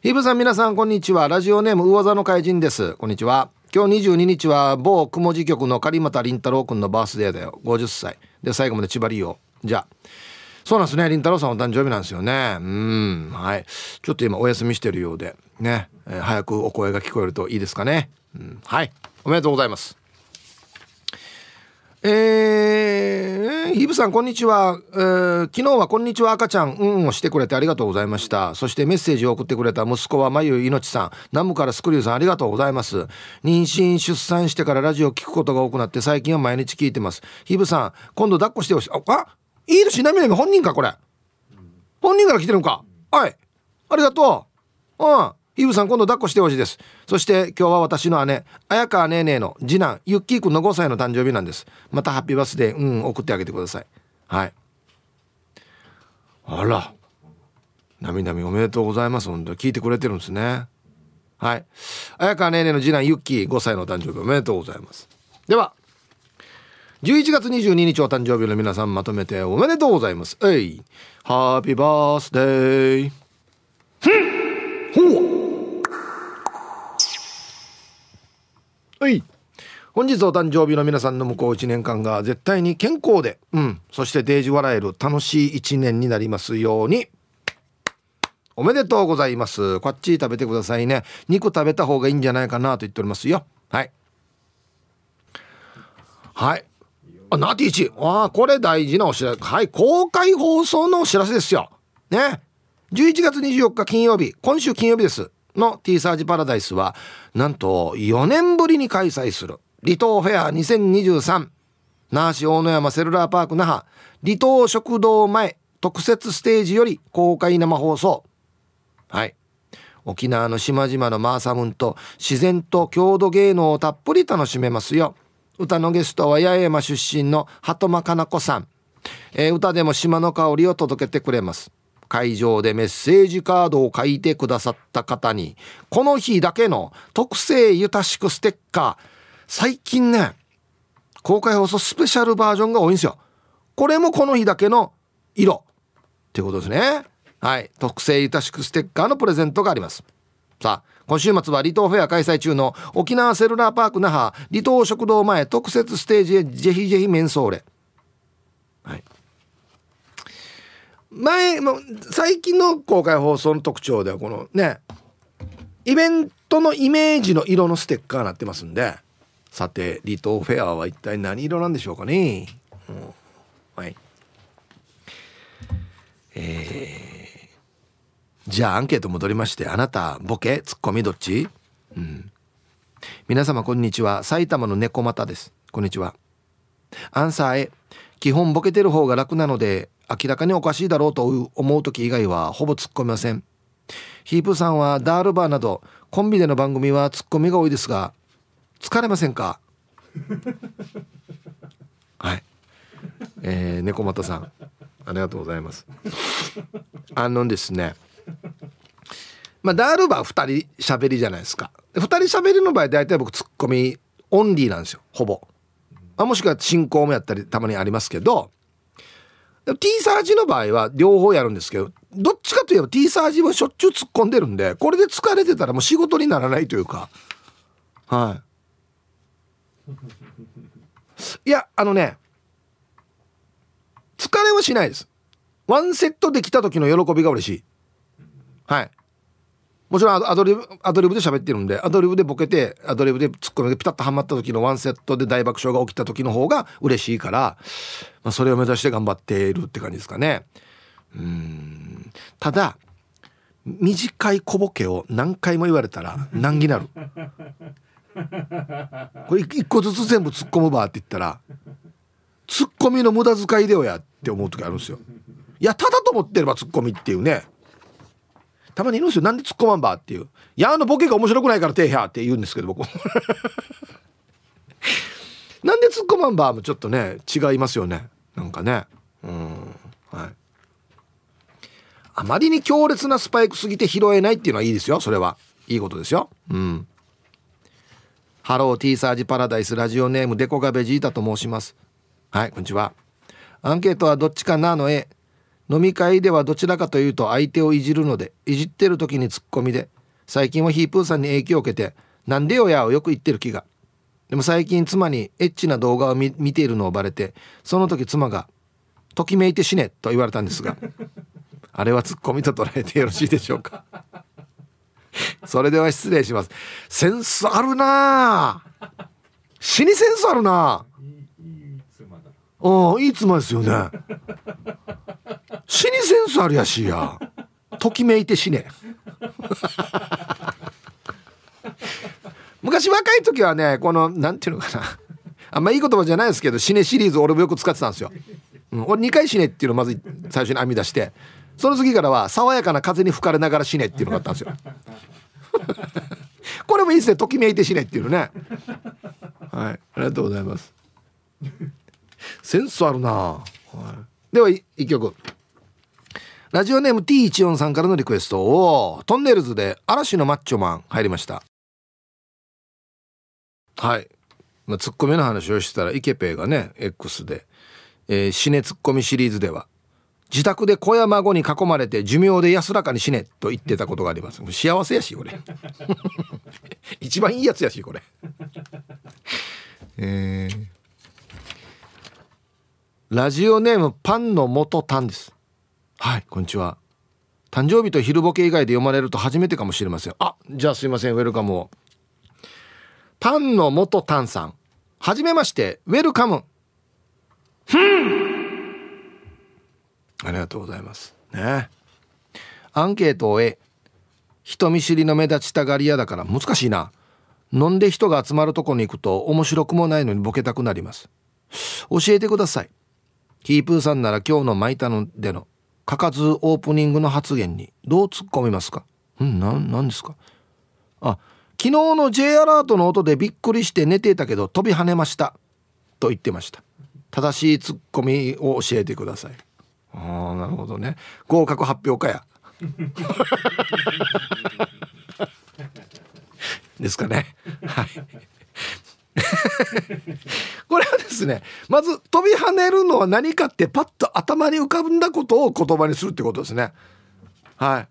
ヒープさん皆さんこんにちは。ラジオネーム魚座の怪人です。こんにちは。今日22日は某雲字局の狩俣凛太郎くんのバースデーだよ。50歳。で、最後まで千葉りを。じゃあ。そうなんですね。凛太郎さんお誕生日なんですよね。うん。はい。ちょっと今お休みしてるようで。ね。えー、早くお声が聞こえるといいですかね。うん。はい。おめでとうございます。えー、ヒブさんこんにちは、えー、昨日はこんにちは赤ちゃんうんをしてくれてありがとうございましたそしてメッセージを送ってくれた息子はまゆいのちさん南部からスクリューさんありがとうございます妊娠出産してからラジオ聞くことが多くなって最近は毎日聞いてますヒブさん今度抱っこしてほしいあ？いいです。なみなみ本人かこれ。本人から来てるのか。はい。ありがとう。うん。イブさん今度抱っこしてほしいです。そして今日は私の姉綾川ねえねえの次男ユッキーくんの5歳の誕生日なんです。またハッピーバースデーうん送ってあげてください。はい。あら。なみなみおめでとうございます。本当聞いてくれてるんですね。はい。綾川ねえねえの次男ユッキー5歳の誕生日おめでとうございます。では11月22日お誕生日の皆さんまとめておめでとうございますえいハッピーバースデーほうはい本日お誕生日の皆さんの向こう1年間が絶対に健康で、うん、そしてデージ笑える楽しい1年になりますように。おめでとうございます。こっち食べてくださいね。肉食べた方がいいんじゃないかなと言っておりますよ。はい。はい。あ、ナティチ。ああ、これ大事なお知らせ。はい。公開放送のお知らせですよ。ね。11月24日金曜日、今週金曜日です。の T サージパラダイスはなんと4年ぶりに開催する離島フェア2023那覇市大野山セルラーパーク那覇離島食堂前特設ステージより公開生放送はい沖縄の島々のマーサムンと自然と郷土芸能をたっぷり楽しめますよ歌のゲストは八重山出身の鳩間かな子さん、えー、歌でも島の香りを届けてくれます会場でメッセージカードを書いてくださった方に、この日だけの特製ゆたしくステッカー、最近ね、公開放送スペシャルバージョンが多いんですよ。これもこの日だけの色っていうことですね。はい。特製ゆたしくステッカーのプレゼントがあります。さあ、今週末は離島フェア開催中の沖縄セルラーパーク那覇離島食堂前特設ステージへぜひぜひ面相れ。はい。前も最近の公開放送の特徴ではこのねイベントのイメージの色のステッカーになってますんでさて離島フェアは一体何色なんでしょうかね、うん、はいえー、じゃあアンケート戻りましてあなたボケツッコミどっち？うん。皆様こんにちは。埼玉の猫又です。こんにちは。アンサー A 基本ボケてる方が楽なので明らかにおかしいだろうと思う時以外はほぼ突っ込みません。ヒープさんはダールバーなどコンビでの番組はツッコミが多いですが疲れませんか？はい。えー、猫又さんありがとうございます。あのですね まあダールバー2人喋りじゃないですか。2人喋りの場合大体僕ツッコミオンリーなんですよ。ほぼ。あもしくは進行もやったりたまにありますけど。T サージの場合は両方やるんですけどどっちかといえば T サージはしょっちゅう突っ込んでるんでこれで疲れてたらもう仕事にならないというか。はい。いやあのね疲れはしないです。ワンセットできた時の喜びが嬉しい。はい。もちろんアドリブアドリブで喋ってるんでアドリブでボケてアドリブでツッコミでピタッとはまった時のワンセットで大爆笑が起きた時の方が嬉しいから、まあ、それを目指して頑張っているって感じですかね。うん。ただ短い小ボケを何回も言われたら難儀なる。これ一個ずつ全部突っ込むばって言ったらツッコミの無駄遣いでよやって思う時あるんですよ。いやただと思ってればツッコミっていうね。たまにいるんですよなんで突っ込まんばっていう。いやあのボケが面白くないからてへやって言うんですけど僕。なんで突っ込まんばもちょっとね違いますよね。なんかね。うん。はい。あまりに強烈なスパイクすぎて拾えないっていうのはいいですよそれは。いいことですよ。うん。ハロー T サージパラダイスラジオネームデコガベジータと申します。はいこんにちは。アンケートはどっちかなの A 飲み会ではどちらかというと相手をいじるのでいじってる時にツッコミで最近はヒープーさんに影響を受けて「なんでよや」をよく言ってる気が。でも最近妻にエッチな動画を見ているのをバレてその時妻が「ときめいて死ね」と言われたんですが あれはツッコミと捉えてよろしいでしょうか。それでは失礼します。センスあるな死にセンスあるなうんいい妻ですよね。死にセンスあるやしや。ときめいて死ね。昔若い時はねこのなんていうのかな。あんまいい言葉じゃないですけど死ねシリーズ俺もよく使ってたんですよ、うん、俺2回死ねっていうのをまず最初に編み出して。その次からは爽やかな風に吹かれながら死ねっていうのがあったんですよ。これもいいですね。ときめいて死ねっていうのね。はい。ありがとうございます。センスあるな、はい、では一曲。ラジオネーム T14 さんからのリクエスト。をトンネルズで嵐のマッチョマン。入りました。はい、まあ、ツッコミの話をしてたらイケペイがね X で、えー、死ねツッコミシリーズでは。自宅で小屋孫に囲まれて寿命で安らかに死ねと言ってたことがあります。幸せやしこれ。一番いいやつやしこれ。えー、ラジオネームパンの元タンです。はいこんにちは。誕生日と昼ボケ以外で読まれると初めてかもしれません。あじゃあすいませんウェルカムを。パンの元タンさん。はじめましてウェルカム。ふん。ありがとうございます。ね。アンケートを終え人見知りの目立ちたがり屋だから難しいな。飲んで人が集まるとこに行くと面白くもないのにボケたくなります。教えてください。ヒープーさんなら今日の巻いたのでのかかずオープニングの発言にどう突っ込みますか？うんなんですか？あ昨日の J アラートの音でびっくりして寝ていたけど飛び跳ねました。と言ってました。正しいツッコミを教えてください。ああなるほどね。合格発表かや。ですかね。はい。これはですねまず飛び跳ねるのは何かってパッと頭に浮かんだことを言葉にするってことですね。はい。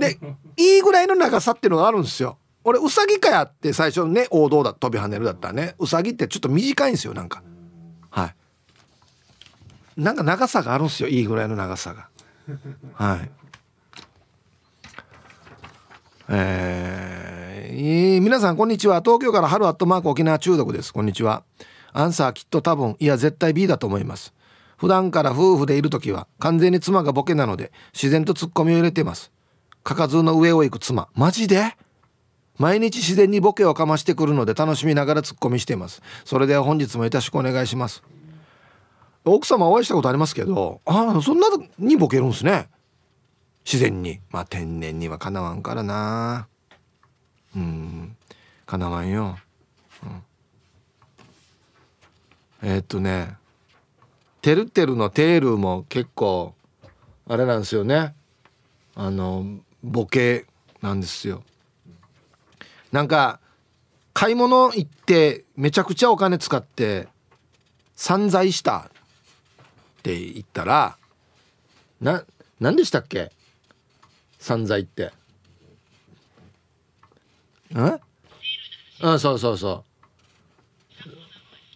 でいいぐらいの長さっていうのがあるんですよ。俺うさぎかやって最初ね王道だ飛び跳ねるだったらねうさぎってちょっと短いんですよなんか。はい。なんか長さがあるんですよいいぐらいの長さが。はい。えーー、皆さんこんにちは。東京から春アットマーク沖縄中毒です。こんにちは。アンサーきっと多分いや絶対 B だと思います。普段から夫婦でいる時は完全に妻がボケなので自然とツッコミを入れてます。かかずの上を行く妻。マジで？毎日自然にボケをかましてくるので楽しみながらツッコミしています。それでは本日もよろしくお願いします。奥様お会いしたことありますけどああそんなにボケるんすね。自然に。まあ天然にはかなわんからな。うん。かなわんよ、うん、えー、っとねてるてるのテールも結構あれなんですよね。あのボケなんですよ。なんか買い物行ってめちゃくちゃお金使って散財したって言ったらな何でしたっけ？散財って。んうん？そうそうそう。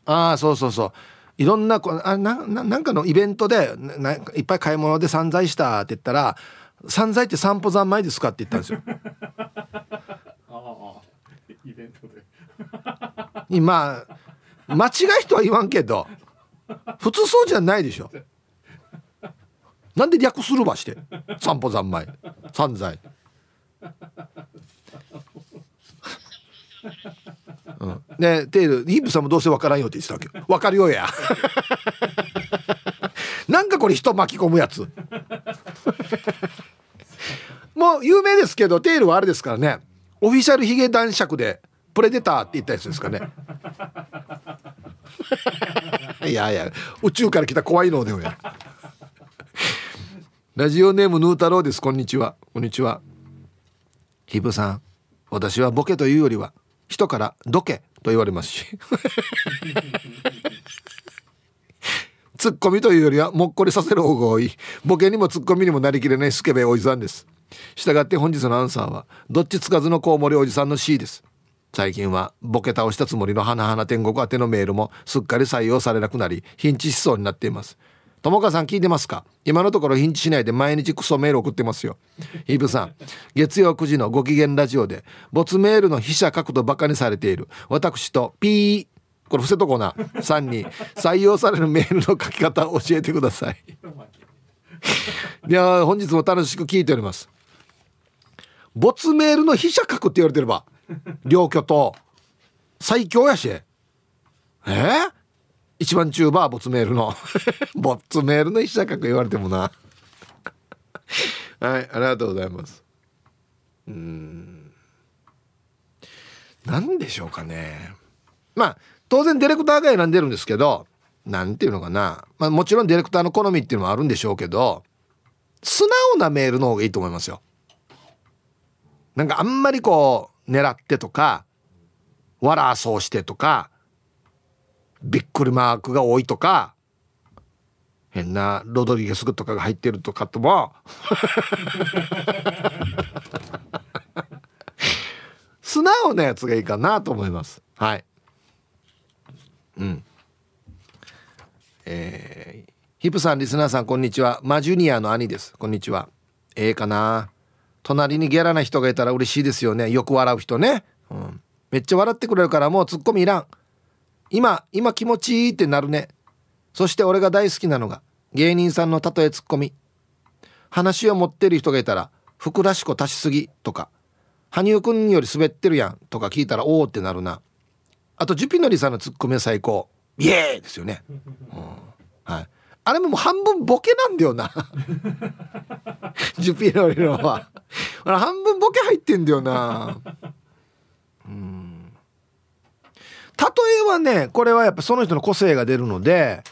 ああそうそうそう。いろんなあなななんかのイベントでないっぱい買い物で散財したって言ったら「散財って散歩三昧ですか?」って言ったんですよ。イベントで。今間違いとは言わんけど普通そうじゃないでしょ。なんで略するばして散歩三昧散財うん、でテールヒップさんもどうせ分からんよって言ってたわけ。分かるよや。なんかこれ人巻き込むやつ。もう有名ですけどテールはあれですからね。オフィシャルヒゲ男爵でプレデターって言ったやつですかね。いやいや宇宙から来た怖いのでよや。ラジオネームヌー太郎です。こんにちは。こんにちは。ヒブさん私はボケというよりは人からどけと言われますし。ツッコミというよりはもっこりさせる方が多い。ボケにもツッコミにもなりきれないスケベおじさんです。したがって本日のアンサーはどっちつかずのコウモリおじさんの C です。最近はボケ倒したつもりの花々天国宛てのメールもすっかり採用されなくなりヒンチしそうになっています。友川さん聞いてますか？今のところヒンチしないで毎日クソメール送ってますよ。ヒブさん月曜9時のご機嫌ラジオで没メールの筆者書くとバカにされている。私とピーこれ伏せとこうな。3に採用されるメールの書き方を教えてください。いや本日も楽しく聞いております。没メールの筆者書くって言われてれば両居と最強やし。え？ー、一番中バーボツメールの。ボツメールの一社格言われてもな。はいありがとうございます。うん。何でしょうかね。まあ当然ディレクターが選んでるんですけど何ていうのかな、まあ、もちろんディレクターの好みっていうのもあるんでしょうけど素直なメールの方がいいと思いますよ。なんかあんまりこう狙ってとかわそうしてとかびっくりマークが多いとか変なロドリゲスとかが入ってるとかとも素直なやつがいいかなと思います。はい。うん。えー、ヒプさんリスナーさんこんにちは。マジュニアの兄です。こんにちは。ええー、かな。隣にギャラな人がいたら嬉しいですよね。よく笑う人ね、うん、めっちゃ笑ってくれるからもうツッコミいらん。今今気持ちいいってなるね。そして俺が大好きなのが芸人さんの例えツッコミ。話を持ってる人がいたら「福らしこ足しすぎ」とか「羽生くんより滑ってるやん」とか聞いたら「おお」ってなるな。あとジュピノリさんのツッコミは最高。イエーイですよね、うん、はい。あれももう半分ボケなんだよな。ジュピノリのは。半分ボケ入ってんだよな。うん。えはねこれはやっぱその人の個性が出るので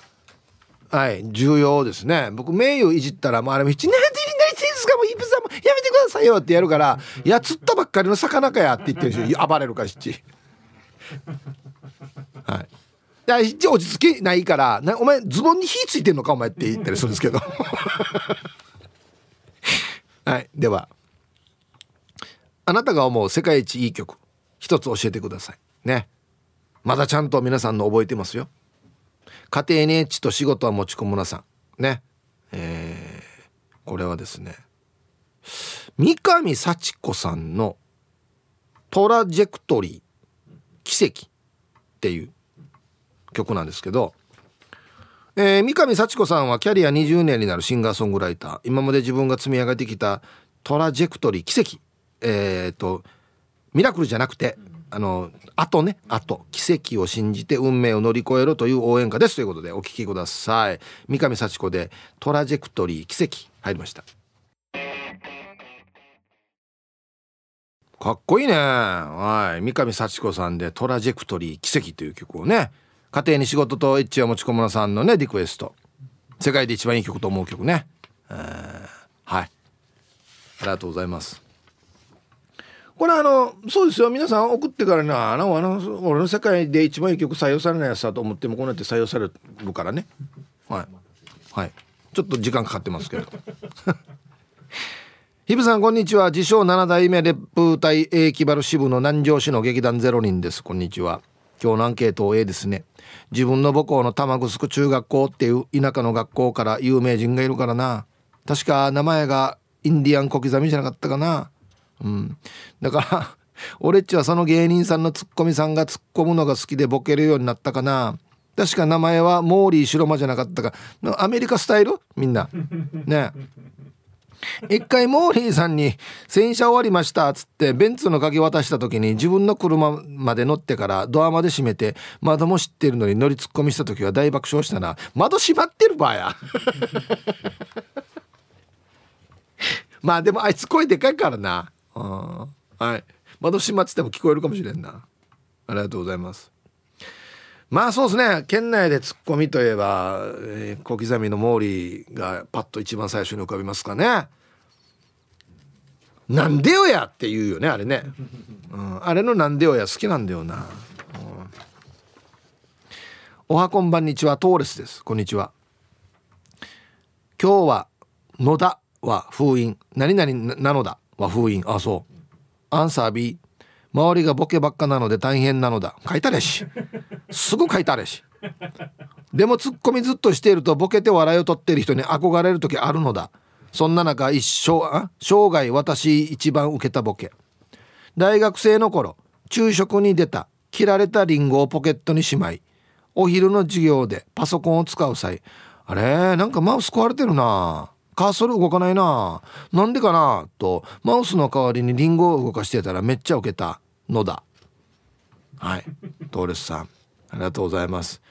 はい重要ですね。僕名誉いじったらもうあれも「一年半ですかもうイブさんもやめてくださいよ」ってやるから「いや釣ったばっかりの魚かや」って言ってるんですよ。暴れるかしち。はいや一応落ち着きないからなお前ズボンに火ついてんのかお前って言ったりするんですけど。はい。ではあなたが思う世界一いい曲一つ教えてください。ねまだちゃんと皆さんの覚えてますよ。家庭にエッチと仕事は持ち込むなさん。ね。えー、これはですね。三上幸子さんのトラジェクトリー奇跡っていう曲なんですけど、えー、三上幸子さんはキャリア20年になるシンガーソングライター。今まで自分が積み上げてきたトラジェクトリー奇跡。えっ、ー、とミラクルじゃなくてあのあとねあと奇跡を信じて運命を乗り越えろという応援歌ですということでお聴きください。三上幸子でトラジェクトリー奇跡入りました。かっこいいね。はい。三上幸子さんでトラジェクトリー奇跡という曲をね家庭に仕事とエッチを持ち込むのさんのねリクエスト。世界で一番いい曲と思う曲ね、はい。ありがとうございます。これあのそうですよ。皆さん送ってからなあのあの俺の世界で一番いい曲採用されないやつだと思ってもこうやって採用されるからねはい。はい。ちょっと時間かかってますけど。ひぶさんこんにちは。自称7代目烈風隊 A 木原支部の南城市の劇団ゼロ人です。こんにちは。今日のアンケート A ですね。自分の母校の玉城中学校っていう田舎の学校から有名人がいるからな。確か名前がインディアン小刻みじゃなかったかなうん。だから俺っちはその芸人さんのツッコミさんが突っ込むのが好きでボケるようになったかな。確か名前はモーリー白間じゃなかったか。アメリカスタイル？みんな。ね。一回モーリーさんに「洗車終わりました」っつってベンツの鍵渡した時に自分の車まで乗ってからドアまで閉めて窓も知ってるのに乗り突っ込みした時は大爆笑したな。窓閉まってる場合や。まあでもあいつ声でかいからなはい。窓閉まってても聞こえるかもしれんな。ありがとうございます。まあそうですね。県内でツッコミといえば、えー、小刻みの毛利がパッと一番最初に浮かびますかね。なんでよやって言うよねあれね、うん、あれのなんでよや好きなんだよな、うん、おはこんばんにちはトーレスです。こんにちは。今日は野田は封印。何々なのだ。は封印あそう。アンサー B 周りがボケばっかなので大変なのだ。書いたれし。すぐ書いたれし。でもツッコミずっとしているとボケて笑いを取っている人に憧れる時あるのだ。そんな中一生あ生涯私一番受けたボケ。大学生の頃昼食に出た。切られたリンゴをポケットにしまい。お昼の授業でパソコンを使う際あれなんかマウス壊れてるなカーソル動かないな。なんでかなと。マウスの代わりにリンゴを動かしてたらめっちゃ受けた。のだはい。トーレスさん。ありがとうございます。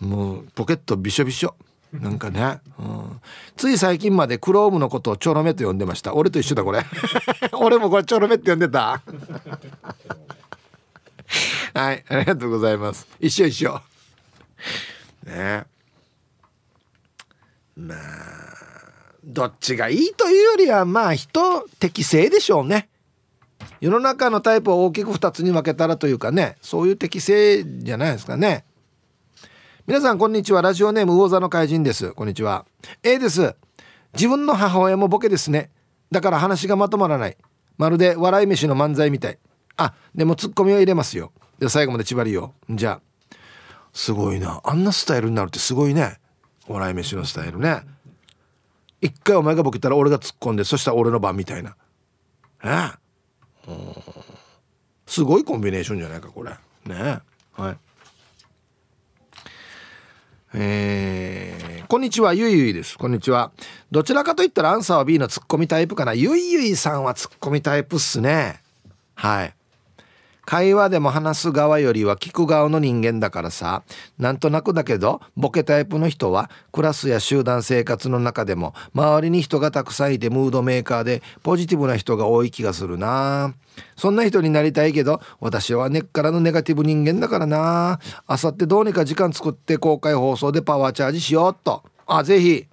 もうポケットびしょびしょ。なんかね、うん、つい最近までクロームのことをチョロメと呼んでました。俺と一緒だこれ。俺もこれチョロメって呼んでた。はい。ありがとうございます。一緒一緒。ね。まあ。どっちがいいというよりはまあ人適正でしょうね。世の中のタイプを大きく2つに分けたらというかねそういう適正じゃないですかね。皆さんこんにちは。ラジオネーム魚座の怪人です。こんにちは。A です。自分の母親もボケですね。だから話がまとまらない。まるで笑い飯の漫才みたい。あでもツッコミを入れますよ。で最後まで縛りよじゃあすごいな。あんなスタイルになるってすごいね。笑い飯のスタイルね。一回お前がボケたら俺が突っ込んでそしたら俺の番みたいな。えすごいコンビネーションじゃないかこれ。ねはい。えー、こんにちは。ゆいゆいです。こんにちは。どちらかといったらアンサーは B のツッコミタイプかな。ゆいゆいさんはツッコミタイプっすね。はい。会話でも話す側よりは聞く側の人間だからさ。なんとなくだけどボケタイプの人はクラスや集団生活の中でも周りに人がたくさんいてムードメーカーでポジティブな人が多い気がするな。そんな人になりたいけど私は根っからのネガティブ人間だからな。あさってどうにか時間作って公開放送でパワーチャージしようっと。あぜひ。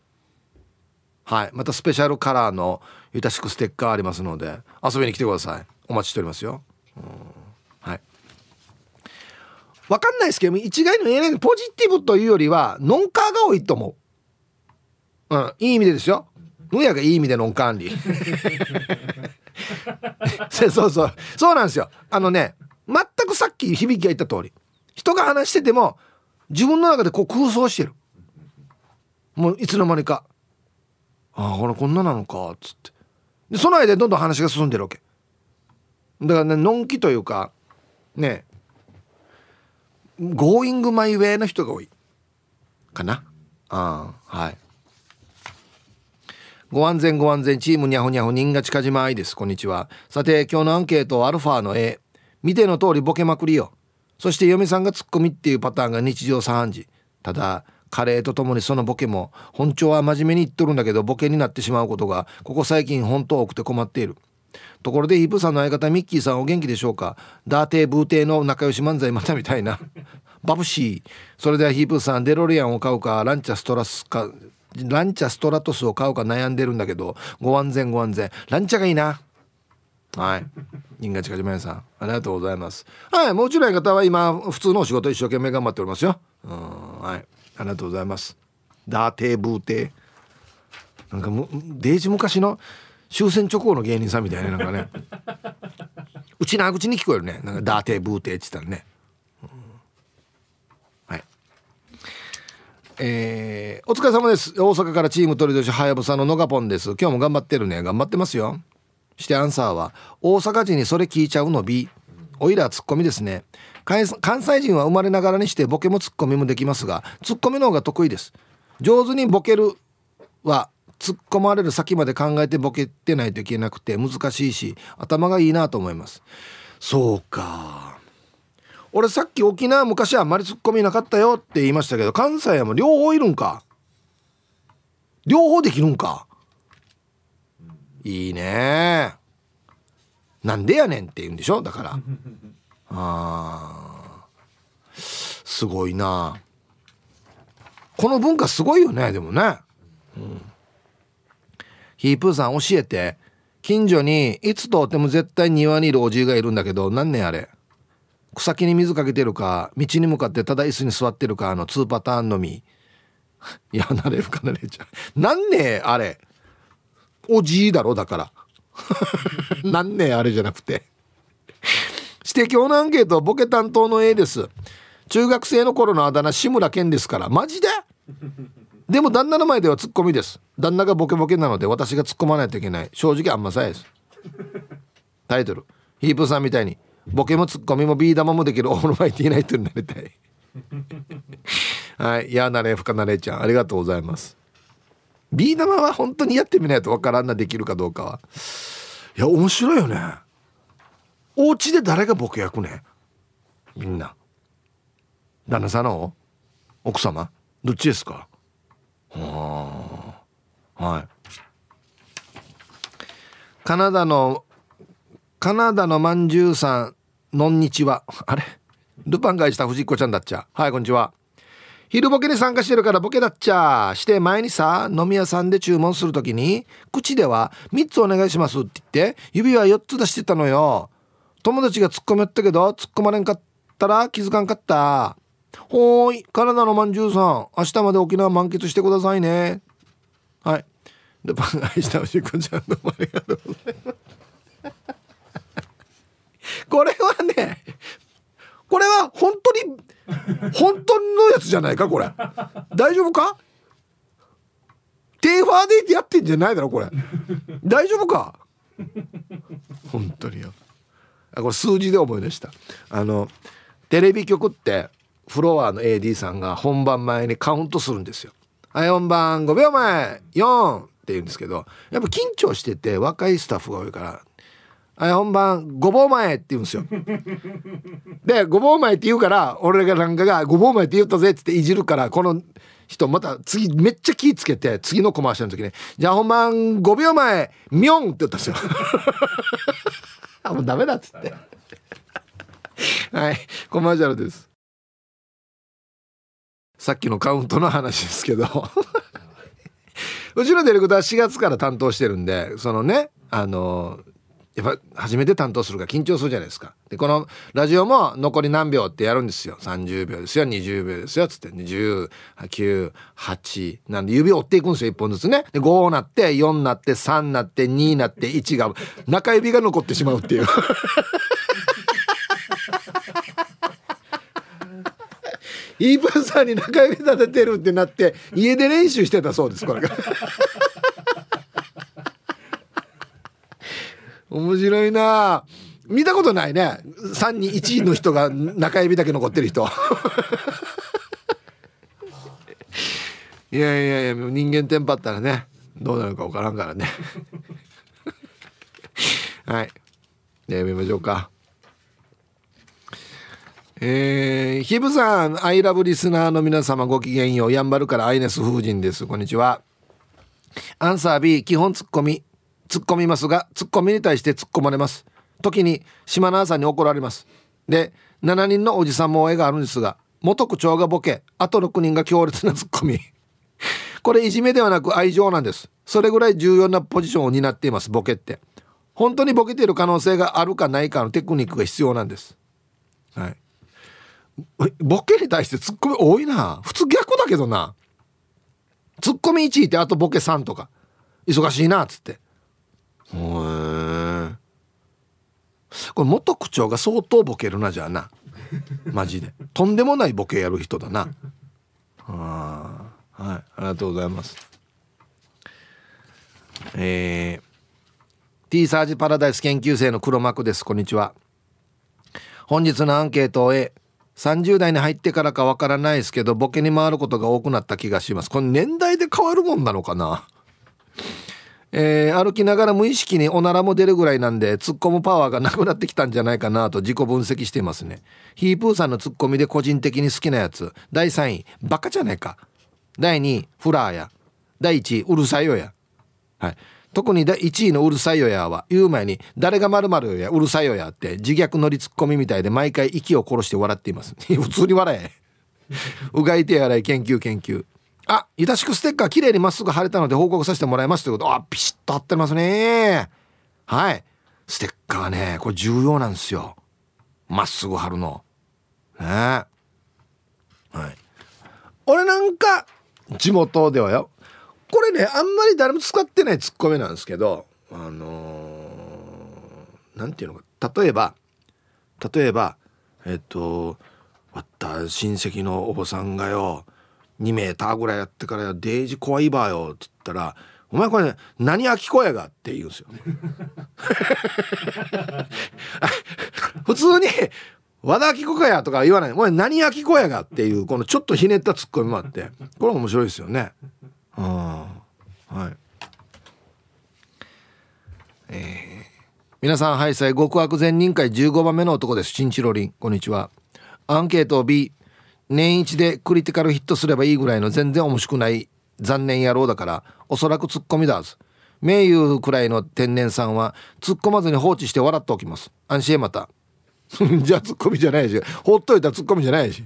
はい。またスペシャルカラーのゆたしくステッカーありますので遊びに来てください。お待ちしておりますよ、うん。わかんないですけど一概に言えないポジティブというよりはノンカーが多いと思う。うんいい意味でですよ。むやがいい意味でノンカーンリ そうそうそう。なんですよ。あのね全くさっき響きが言った通り。人が話してても自分の中でこう空想してる。もういつの間にか。ああこれこんななのかっつって。でその間どんどん話が進んでるわけ。だからねのんきというかねゴーイングマイウェイの人が多い。かな？あはい。ご安全ご安全チームにゃほにゃほ人が近島愛です。こんにちは。さて今日のアンケートアルファの A 見ての通りボケまくりよ。そして嫁さんがツッコミっていうパターンが日常茶飯事。ただカレーとともにそのボケも本調は真面目に言っとるんだけどボケになってしまうことがここ最近本当多くて困っている。ところでヒープさんの相方ミッキーさんお元気でしょうか？ダーテーブーテーの仲良し漫才またみたいな。バブシーそれではヒープさんデロリアンを買うかランチャストラスかランチャストラトスを買うか悩んでるんだけどご安全ご安全。ランチャがいいな。はい。銀河近島屋さん。ありがとうございます。はい。もうちろん方は今普通のお仕事一生懸命頑張っておりますよ。うん。はい。ありがとうございます。ダーテーブーテー。なんかむデージ昔の終戦直後の芸人さんみたいななんかね。うちな口に聞こえるね。なんかダーテーブーテーって言ったらね、うん。はい。えー、お疲れ様です。大阪からチーム鳥年はやぶさののがぽんです。今日も頑張ってるね。頑張ってますよ。してアンサーは大阪人にそれ聞いちゃうの B おいらツッコミですね。関西人は生まれながらにしてボケもツッコミもできますがツッコミの方が得意です。上手にボケるは突っ込まれる先まで考えてボケてないといけなくて難しいし頭がいいなと思います。そうか。俺さっき沖縄昔はあんまりツッコミなかったよって言いましたけど関西はもう両方いるんか。両方できるんか。いいね。なんでやねんって言うんでしょ？だから。あすごいな。この文化すごいよねでもね、うん、ヒープーさん教えて。近所にいつ通っても絶対庭にいるおじいがいるんだけど何年あれ？草木に水かけてるか道に向かってただ椅子に座ってるかあの2パターンのみ。い やなれるかなれちゃう。何年あれ？おじいだろだから。何年あれじゃなくて。して今日のアンケートボケ担当の A です。中学生の頃のあだ名志村けんですから。マジで？でも旦那の前ではツッコミです。旦那がボケボケなので私が突っ込まないといけない。正直あんまさえです。タイトル。ヒープさんみたいに。ボケもツッコミもビー玉もできる。オールマイティーナイトになりたい。はい。やなれふかなれちゃん。ありがとうございます。ビー玉は本当にやってみないとわからんなできるかどうかは。いや面白いよね。お家で誰がボケ役ねみんな。旦那さんの奥様？どっちですか？はあはい。カナダのカナダのまんじゅうさんのんにちは。あれ？ルパンがした藤子ちゃんだっちゃ。はいこんにちは。昼ボケに参加してるからボケだっちゃ。して前にさ飲み屋さんで注文するときに口では3つお願いしますって言って指は4つ出してたのよ。友達が突っ込めったけど突っ込まれんかったら気づかんかった。ほーい体のまんじゅうさん。明日まで沖縄満喫してくださいね。はい。でパン愛したおしっこちゃんどうもありがとうございますこれはねこれは本当に本当のやつじゃないかこれ。大丈夫か？テーファーでやってんじゃないだろこれ。大丈夫か？本当によ。これ数字で思い出した。あのテレビ局ってフロアの AD さんが本番前にカウントするんですよ。はい、本番5秒前、4って言うんですけど、やっぱ緊張してて若いスタッフが多いから、はい、本番5秒前って言うんですよ。で、5秒前って言うから、俺がなんかが5秒前って言ったぜっていじるから、この人また次めっちゃ気ぃつけて、次のコマーシャルの時に、じゃあ本番5秒前、ミョンって言ったんですよ。あ、もうダメだっつって。はい、コマーシャルです。さっきのカウントの話ですけど。うちのディレクター4月から担当してるんでそのねあのやっぱ初めて担当するから緊張するじゃないですか。でこのラジオも残り何秒ってやるんですよ。30秒ですよ20秒ですよつって。1098なんで指を折っていくんですよ1本ずつね。で5なって4なって3なって2なって1が中指が残ってしまうっていう。イープンさんに中指立ててるってなって家で練習してたそうですこれが。面白いな。見たことないね。3人1位の人が中指だけ残ってる人。いやいやいや人間テンパったらねどうなるか分からんからね。はい。じゃあ読みましょうかえー、ヒブさんアイラブリスナーの皆様ごきげんよう。やんばるからアイネス風神です。こんにちは。アンサー B 基本ツッコミ。突っ込みますがツッコミに対して突っ込まれます。時に島の朝に怒られます。で7人のおじさんも絵があるんですが元区長がボケあと6人が強烈なツッコミ。これいじめではなく愛情なんです。それぐらい重要なポジションを担っていますボケって。本当にボケている可能性があるかないかのテクニックが必要なんです。はい。ボケに対してツッコミ多いな。普通逆だけどな。ツッコミ1位ってあとボケ3とか。忙しいなっつって。へえ。これ元区長が相当ボケるなじゃあな。マジで。とんでもないボケやる人だな。あはい。ありがとうございます。えー、T サージパラダイス研究生の黒幕です。こんにちは。本日のアンケートを A 30代に入ってからかわからないですけどボケに回ることが多くなった気がします。これ年代で変わるもんなのかな？えー、歩きながら無意識におならも出るぐらいなんで突っ込むパワーがなくなってきたんじゃないかなと自己分析していますね。ヒープーさんのツッコミで個人的に好きなやつ。第3位バカじゃねえか。第2位フラーや。第1位うるさいよや。はい。特に第1位のうるさいよやは言う前に誰がまるよやうるさいよやって自虐乗りツッコミみたいで毎回息を殺して笑っています 普通に笑え うがい手洗い研究研究あ、いたしくステッカー綺麗にまっすぐ貼れたので報告させてもらいますということ。あ、ピシッと貼ってますね。はい。ステッカーね、これ重要なんですよ。まっすぐ貼るの。ねはい。俺なんか、地元ではよ。これね、あんまり誰も使ってないツッコミなんですけど、あのー、ていうのか、例えば、例えば、えっと、わった親戚のおばさんがよ、2メーターぐらいやってからよ「デージ怖いばよ」っつったら「お前これ、ね、何秋子やが」って言うんですよ。普通に「和田秋子かや」とか言わない「お前何秋子やが」っていうこのちょっとひねったツッコミもあってこれ面白いですよね。うんはい。えー、皆さんハイサイ極悪善人会15番目の男です。チンチロリン。こんにちは。アンケート B 年一でクリティカルヒットすればいいぐらいの全然面白くない残念野郎だからおそらくツッコミだず名優くらいの天然さんは突っ込まずに放置して笑っておきます。安心へまた。じゃあツッコミじゃないしほっといたらツッコミじゃないし。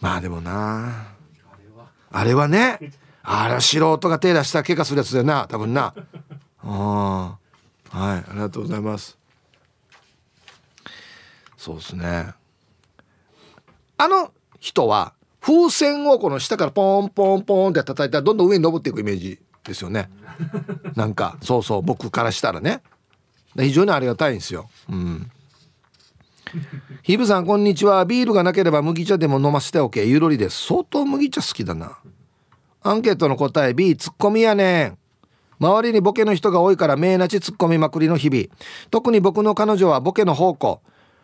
まあでもなあれはねあれは素人が手出したら怪我するやつだよな多分な。あはいありがとうございます。そうですね。あの人は風船をこの下からポンポンポンって叩いたらどんどん上に登っていくイメージですよね。なんかそうそう僕からしたらね。非常にありがたいんですよ。うん。ヒブさんこんにちは。ビールがなければ麦茶でも飲ませておけ。ゆるりです。相当麦茶好きだなアンケートの答え B ツッコミやねん。周りにボケの人が多いから名なちツッコミまくりの日々。特に僕の彼女はボケの方向。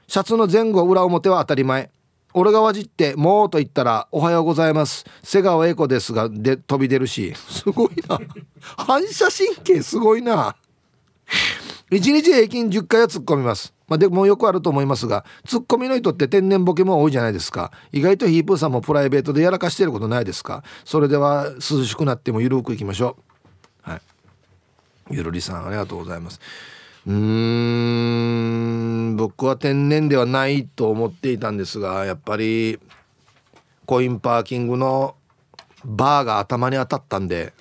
シャツの前後裏表は当たり前。俺がわじって「もう」と言ったら「おはようございます。瀬川栄子ですが」で飛び出るし。すごいな。反射神経すごいな。1日平均10回は突っ込みます。まあ、でもよくあると思いますがツッコミの人って天然ボケも多いじゃないですか。意外とヒープーさんもプライベートでやらかしてることないですか。それでは涼しくなってもゆるくいきましょう。はい。ゆるりさんありがとうございます。うーん僕は天然ではないと思っていたんですがやっぱりコインパーキングのバーが頭に当たったんで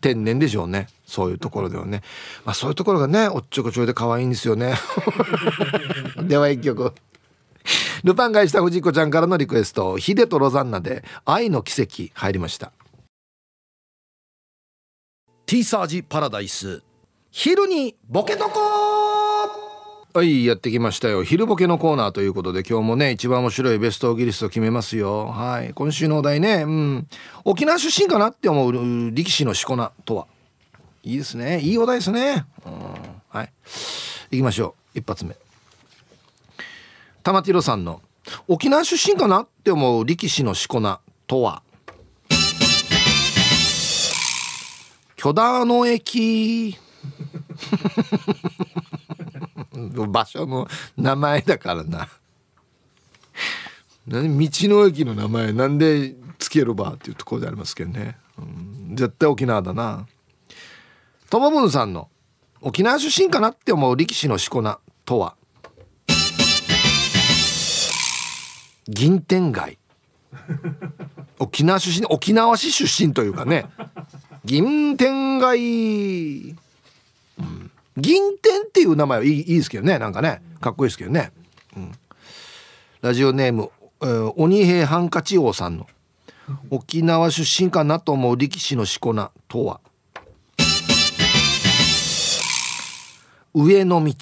天然でしょうね。そういうところではね。まあそういうところがねおっちょこちょいで可愛いんですよね。では一曲。ルパンがした藤子ちゃんからのリクエスト「ヒデとロザンナ」で「愛の奇跡」入りました。ティーサージパラダイス。昼にボケとこはいやってきましたよ。昼ボケのコーナーということで今日もね一番面白いベストオギリスト決めますよ。はい今週のお題ね。うん。沖縄出身かなって思う力士のしこ名とは。いいですね。いいお題ですね。うん。はい。行きましょう。一発目。玉城さんの沖縄出身かなって思う力士のしこ名とは？巨大の駅。場所の名前だからな。道の駅の名前。なんでつけるばっていうところでありますけどね、うん、絶対沖縄だな。ともぶんさんの沖縄出身かなって思う力士のしこ名とは？銀天街。沖縄出身沖縄市出身というかね。銀天街、うん、銀天っていう名前はいいいいですけどね。なんかね。かっこいいですけどね、うん、ラジオネーム、えー、鬼平ハンカチ王さんの沖縄出身かなと思う力士のしこ名とは？上の道。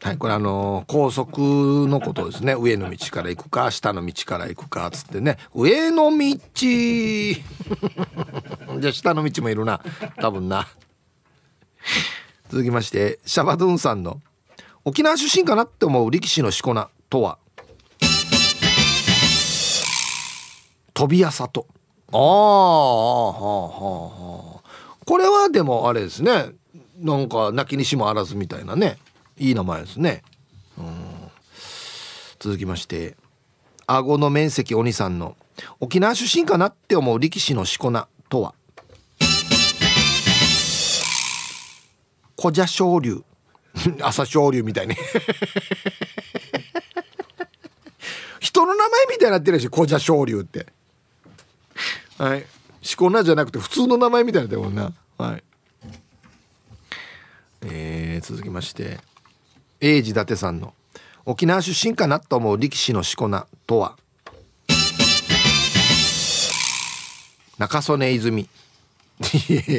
はい。これあの高速のことですね。上の道から行くか下の道から行くかつってね。上の道。じゃあ下の道もいるな。多分な。続きましてシャバドゥンさんの沖縄出身かなって思う力士のしこ名とは？飛び屋里ああはあはあはあこれはでもあれですねなんか泣きにしもあらずみたいなね。いい名前ですね。うん。続きまして。顎の面積鬼さんの沖縄出身かなって思う力士のしこ名とは？古者昇竜 朝昇竜みたいに。人の名前みたいになってるし古者昇竜って。はい。しこ名じゃなくて普通の名前みたいなってもんな。はい。えー、続きまして英治伊達さんの沖縄出身かなと思う力士のしこ名とは？中曽根泉。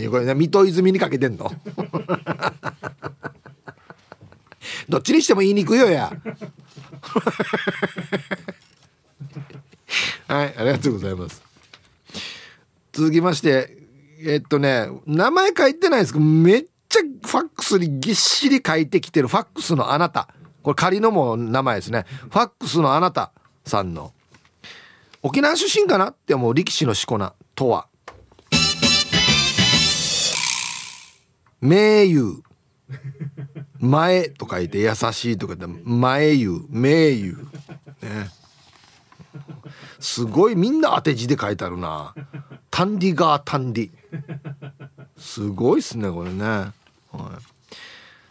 これね水戸泉にかけてんの。どっちにしても言いにくいよや。はいありがとうございます。続きましてえっとね名前書いてないですけどめっちゃファックスにぎっしり書いてきてるファックスのあなた。これ仮のも名前ですね。ファックスのあなたさんの沖縄出身かなって思う力士のしこ名とは。名優前と書いて優しいとかで前優名優ね。すごいみんな当て字で書いてあるな。タンディガータンディすごいっすねこれね、はい、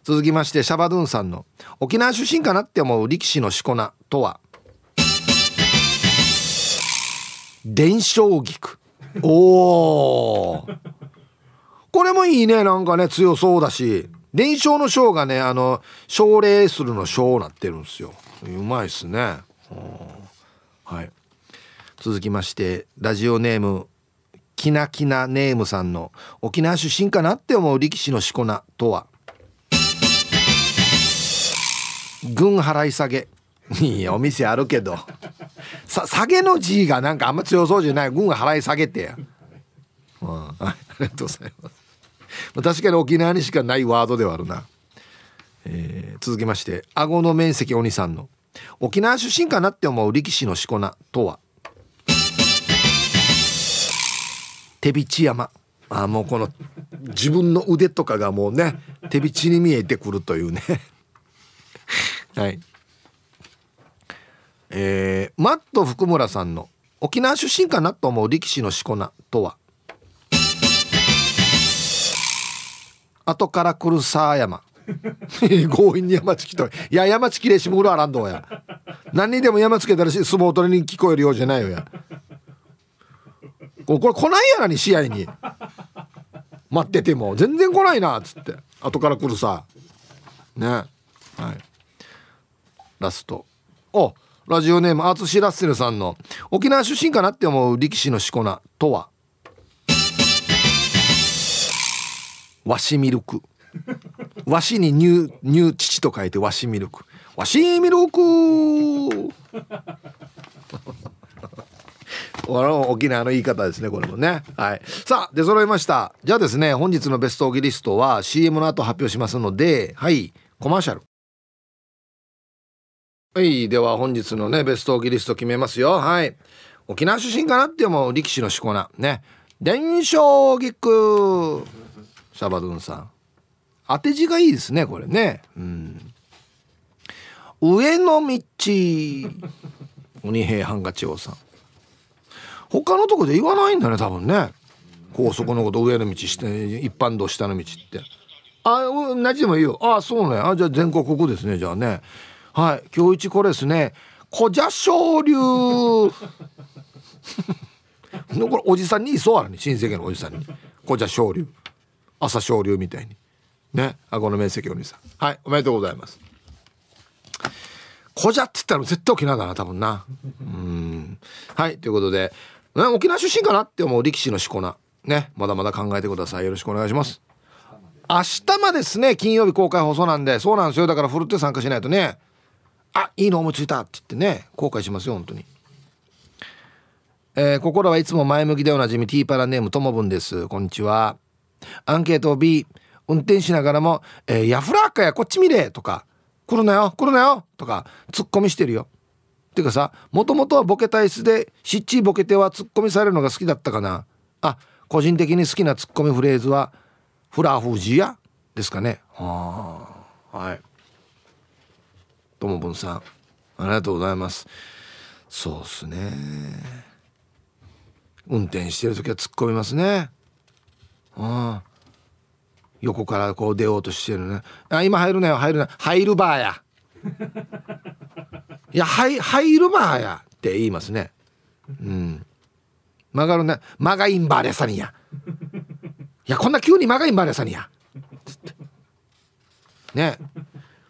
続きましてシャバドゥンさんの沖縄出身かなって思う力士のしこ名とは？伝承菊。おおこれもいいねなんかね強そうだし。伝承の章がねあの奨励するの章なってるんですよ。うまいっすね。はい。続きましてラジオネームきなきなネームさんの沖縄出身かなって思う力士のしこ名とは？軍払い下げ。いやお店あるけど。さ下げの字がなんかあんま強そうじゃない。軍払い下げてや、うん、ありがとうございます。確かに沖縄にしかないワードではあるな、えー、続きまして顎の面積鬼さんの。沖縄出身かなって思う力士のしこ名とは？手びち山。あもうこの自分の腕とかがもうね手びちに見えてくるというね。はい。えー、マット福村さんの沖縄出身かなと思う力士のしこ名とは？後から来るさあ山 強引に山つきといや山つきれしもぐるあらんどうや。何にでも山つけたら相撲取りに聞こえるようじゃないよや。これ来ないやなに試合に待ってても全然来ないなっつって。後から来るさ。ね。はい。ラスト。おラジオネームアーツシラッセルさんの沖縄出身かなって思う力士のしこ名とは？わしミルクわしに乳乳乳と書いてわしミルクわしミルク沖縄の言い方ですねこれもね。はい。さあ出揃いました。じゃあですね本日のベストオギリストは CM の後発表しますのではい。コマーシャル。はい。では本日のねベストオギリスト決めますよ。はい。沖縄出身かなって思う力士のしこ名。ね。伝承菊。シャバドゥンさん。当て字がいいですねこれね。うん。上の道。鬼平犯が千代さん。他のとこで言わないんだね多分ね。高速のこと上の道して一般道下の道って。あ同じでもいいよ。あそうね。あじゃあ全国区ですねじゃあね。はい。今日一これですね。古者昇竜 これおじさんにいそうあるね親戚のおじさんに。古者昇竜朝昇竜みたいに。ね。顎の面積お兄さん。はい。おめでとうございます。古者って言ったら絶対沖縄だな多分な。うん。はい。ということで、ね、沖縄出身かなって思う力士のしこ名。ねまだまだ考えてください。よろしくお願いします。明日までですね金曜日公開放送なんで。そうなんですよ。だからふるって参加しないとね。あいいの思いついたって言ってね。後悔しますよ本当に。えー、心はいつも前向きでおなじみ。ティーパラネームともぶんです。こんにちは。アンケート B 運転しながらも「えー、ヤフラーかやこっち見れ」とか「来るなよ来るなよ」とかツッコミしてるよ。てかさもともとはボケ体質でしっちりボケてはツッコミされるのが好きだったかな。あ個人的に好きなツッコミフレーズは「フラフジヤ」ですかね。ははい。ともぶんさん。ありがとうございます。そうっすね。運転してる時は突っ込みますね。うん。横からこう出ようとしてるね。あ今入るなよ入るな。入るバーやいや入入るバーやって言いますね。うん。曲がるね。曲がインバーレサニや。いやこんな急に曲がインバーレサニや。ね。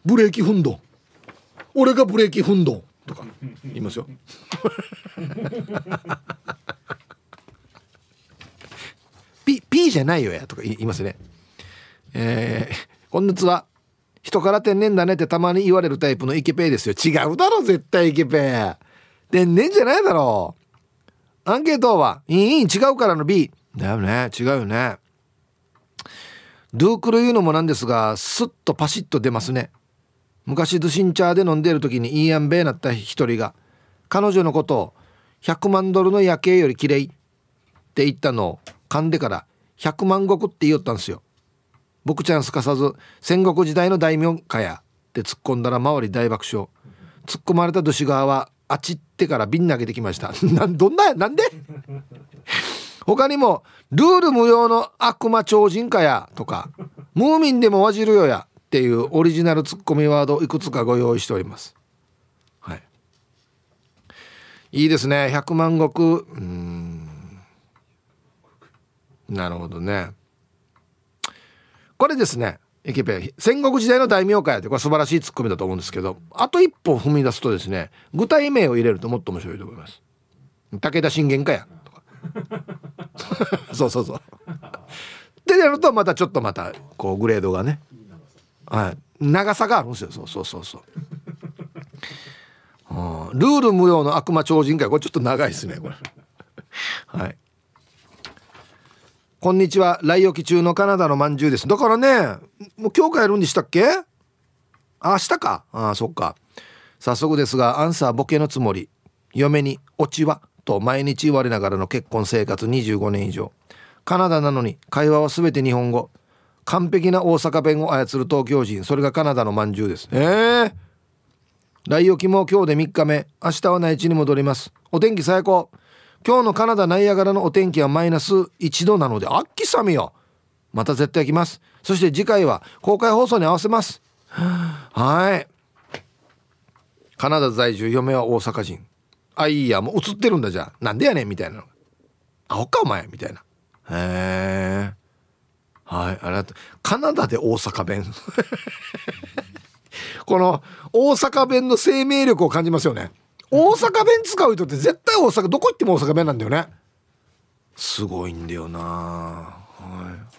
ブレーキ踏んど俺がブレーキ踏んどとか言いますよ。ピピーじゃないよや。とか言いますね。えー、今月は。人から天然だねってたまに言われるタイプのイケペイですよ。違うだろ絶対イケペイ。天然じゃないだろ。うアンケートはいい違うからの B だよね。違うよね。ドゥークル言うのもなんですがスッとパシッと出ますね。昔ドゥシンチャーで飲んでる時にいいやんべえなった一人が彼女のことを100万ドルの夜景より綺麗って言ったのを噛んでから100万石って言いよったんですよ。僕ちゃんすかさず戦国時代の大名かやって突っ込んだら周り大爆笑。突っ込まれたドシ側はあっちってから瓶投げてきました。などんなやなんで？他にもルール無用の悪魔超人かやとかムーミンでもわじるよやっていうオリジナルツッコミワードいくつかご用意しております。はい。いいですね。100万石。うん。なるほどね。これですねエケペ戦国時代の大名家やってこれ素晴らしいツッコミだと思うんですけどあと一歩踏み出すとですね具体名を入れるともっと面白いと思います。武田信玄かやとか。そうそうそう。でやるとまたちょっとまたこうグレードがねはい。長さがあるんですよ。そうそうそうそう。ルール無用の悪魔超人会。これちょっと長いですねこれ。はい。こんにちは。来沖中のカナダのまんじゅうです。だからねもう今日帰るんでしたっけ？あ明日か。ああそっか。早速ですがアンサーボケのつもり。嫁に「オチは?」と毎日言われながらの結婚生活25年以上。カナダなのに会話は全て日本語。完璧な大阪弁を操る東京人。それがカナダのまんじゅうです。ええー、来沖も今日で3日目。明日は内地に戻ります。お天気最高。今日のカナダナイアガラのお天気はマイナス1度なのであっきさみよ。また絶対来ます。そして次回は公開放送に合わせます。はい。カナダ在住嫁は大阪人。あいいやもう映ってるんだじゃあ。なんでやねんみたいなあほかお前みたいな。へえはいありがとう。カナダで大阪弁。この大阪弁の生命力を感じますよね。大阪弁使う人って絶対大阪どこ行っても大阪弁なんだよね。すごいんだよな。はい。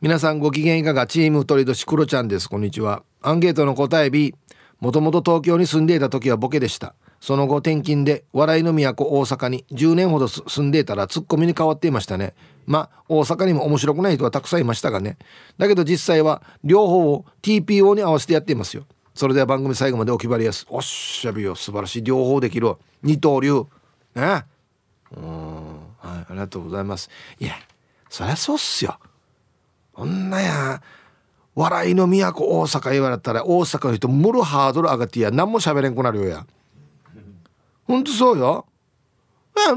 皆さんご機嫌いかが？チーム鳥年クロちゃんです。こんにちは。アンケートの答え B もともと東京に住んでいた時はボケでした。その後転勤で笑いの都大阪に10年ほど住んでいたらツッコミに変わっていましたね。まあ大阪にも面白くない人はたくさんいましたがね。だけど実際は両方を TPO に合わせてやっていますよ。それでは番組最後までお決まりやすおっしゃびよ素晴らしい両方できる二刀流。ね。うん。はいありがとうございます。いやそりゃそうっすよ。こんなや笑いの都大阪言われたら大阪の人ムルハードル上がってや何も喋れんくなるよや。ほんとそうよ。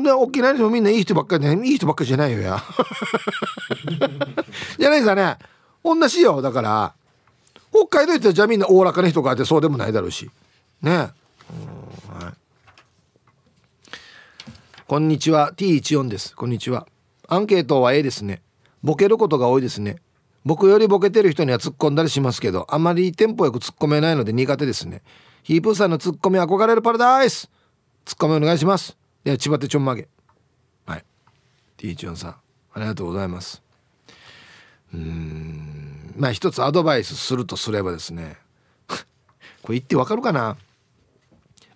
で沖縄にもみんないい人ばっかり、ね、いい人ばっかりじゃないよや。じゃないですね。同じよだから。北海道行ったらじゃあみんなおおらかな人があってそうでもないだろうし。ね。はい。こんにちは。T14 です。こんにちは。アンケートは A ですね。ボケることが多いですね。僕よりボケてる人には突っ込んだりしますけどあまりテンポよく突っ込めないので苦手ですね。ヒープーさんの突っ込み憧れるパラダイス。突っ込みお願いします。では千葉手ちょんまげ。はい。T14 さんありがとうございます。うん。まあ一つアドバイスするとすればですね これ言ってわかるかな？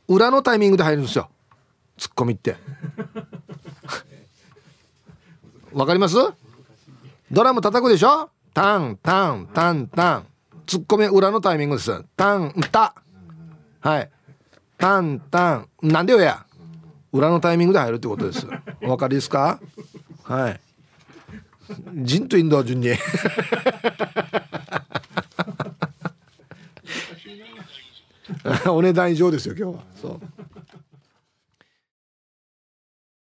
裏のタイミングで入るんですよ。ツッコミって。わかります？ドラム叩くでしょ？タンタンタンタン。ツッコミ裏のタイミングです。タンタ。はい。タンタン。なんでよや？裏のタイミングで入るってことです。お分かりですか？はい。ジンとインド順にお値段以上ですよ今日はそう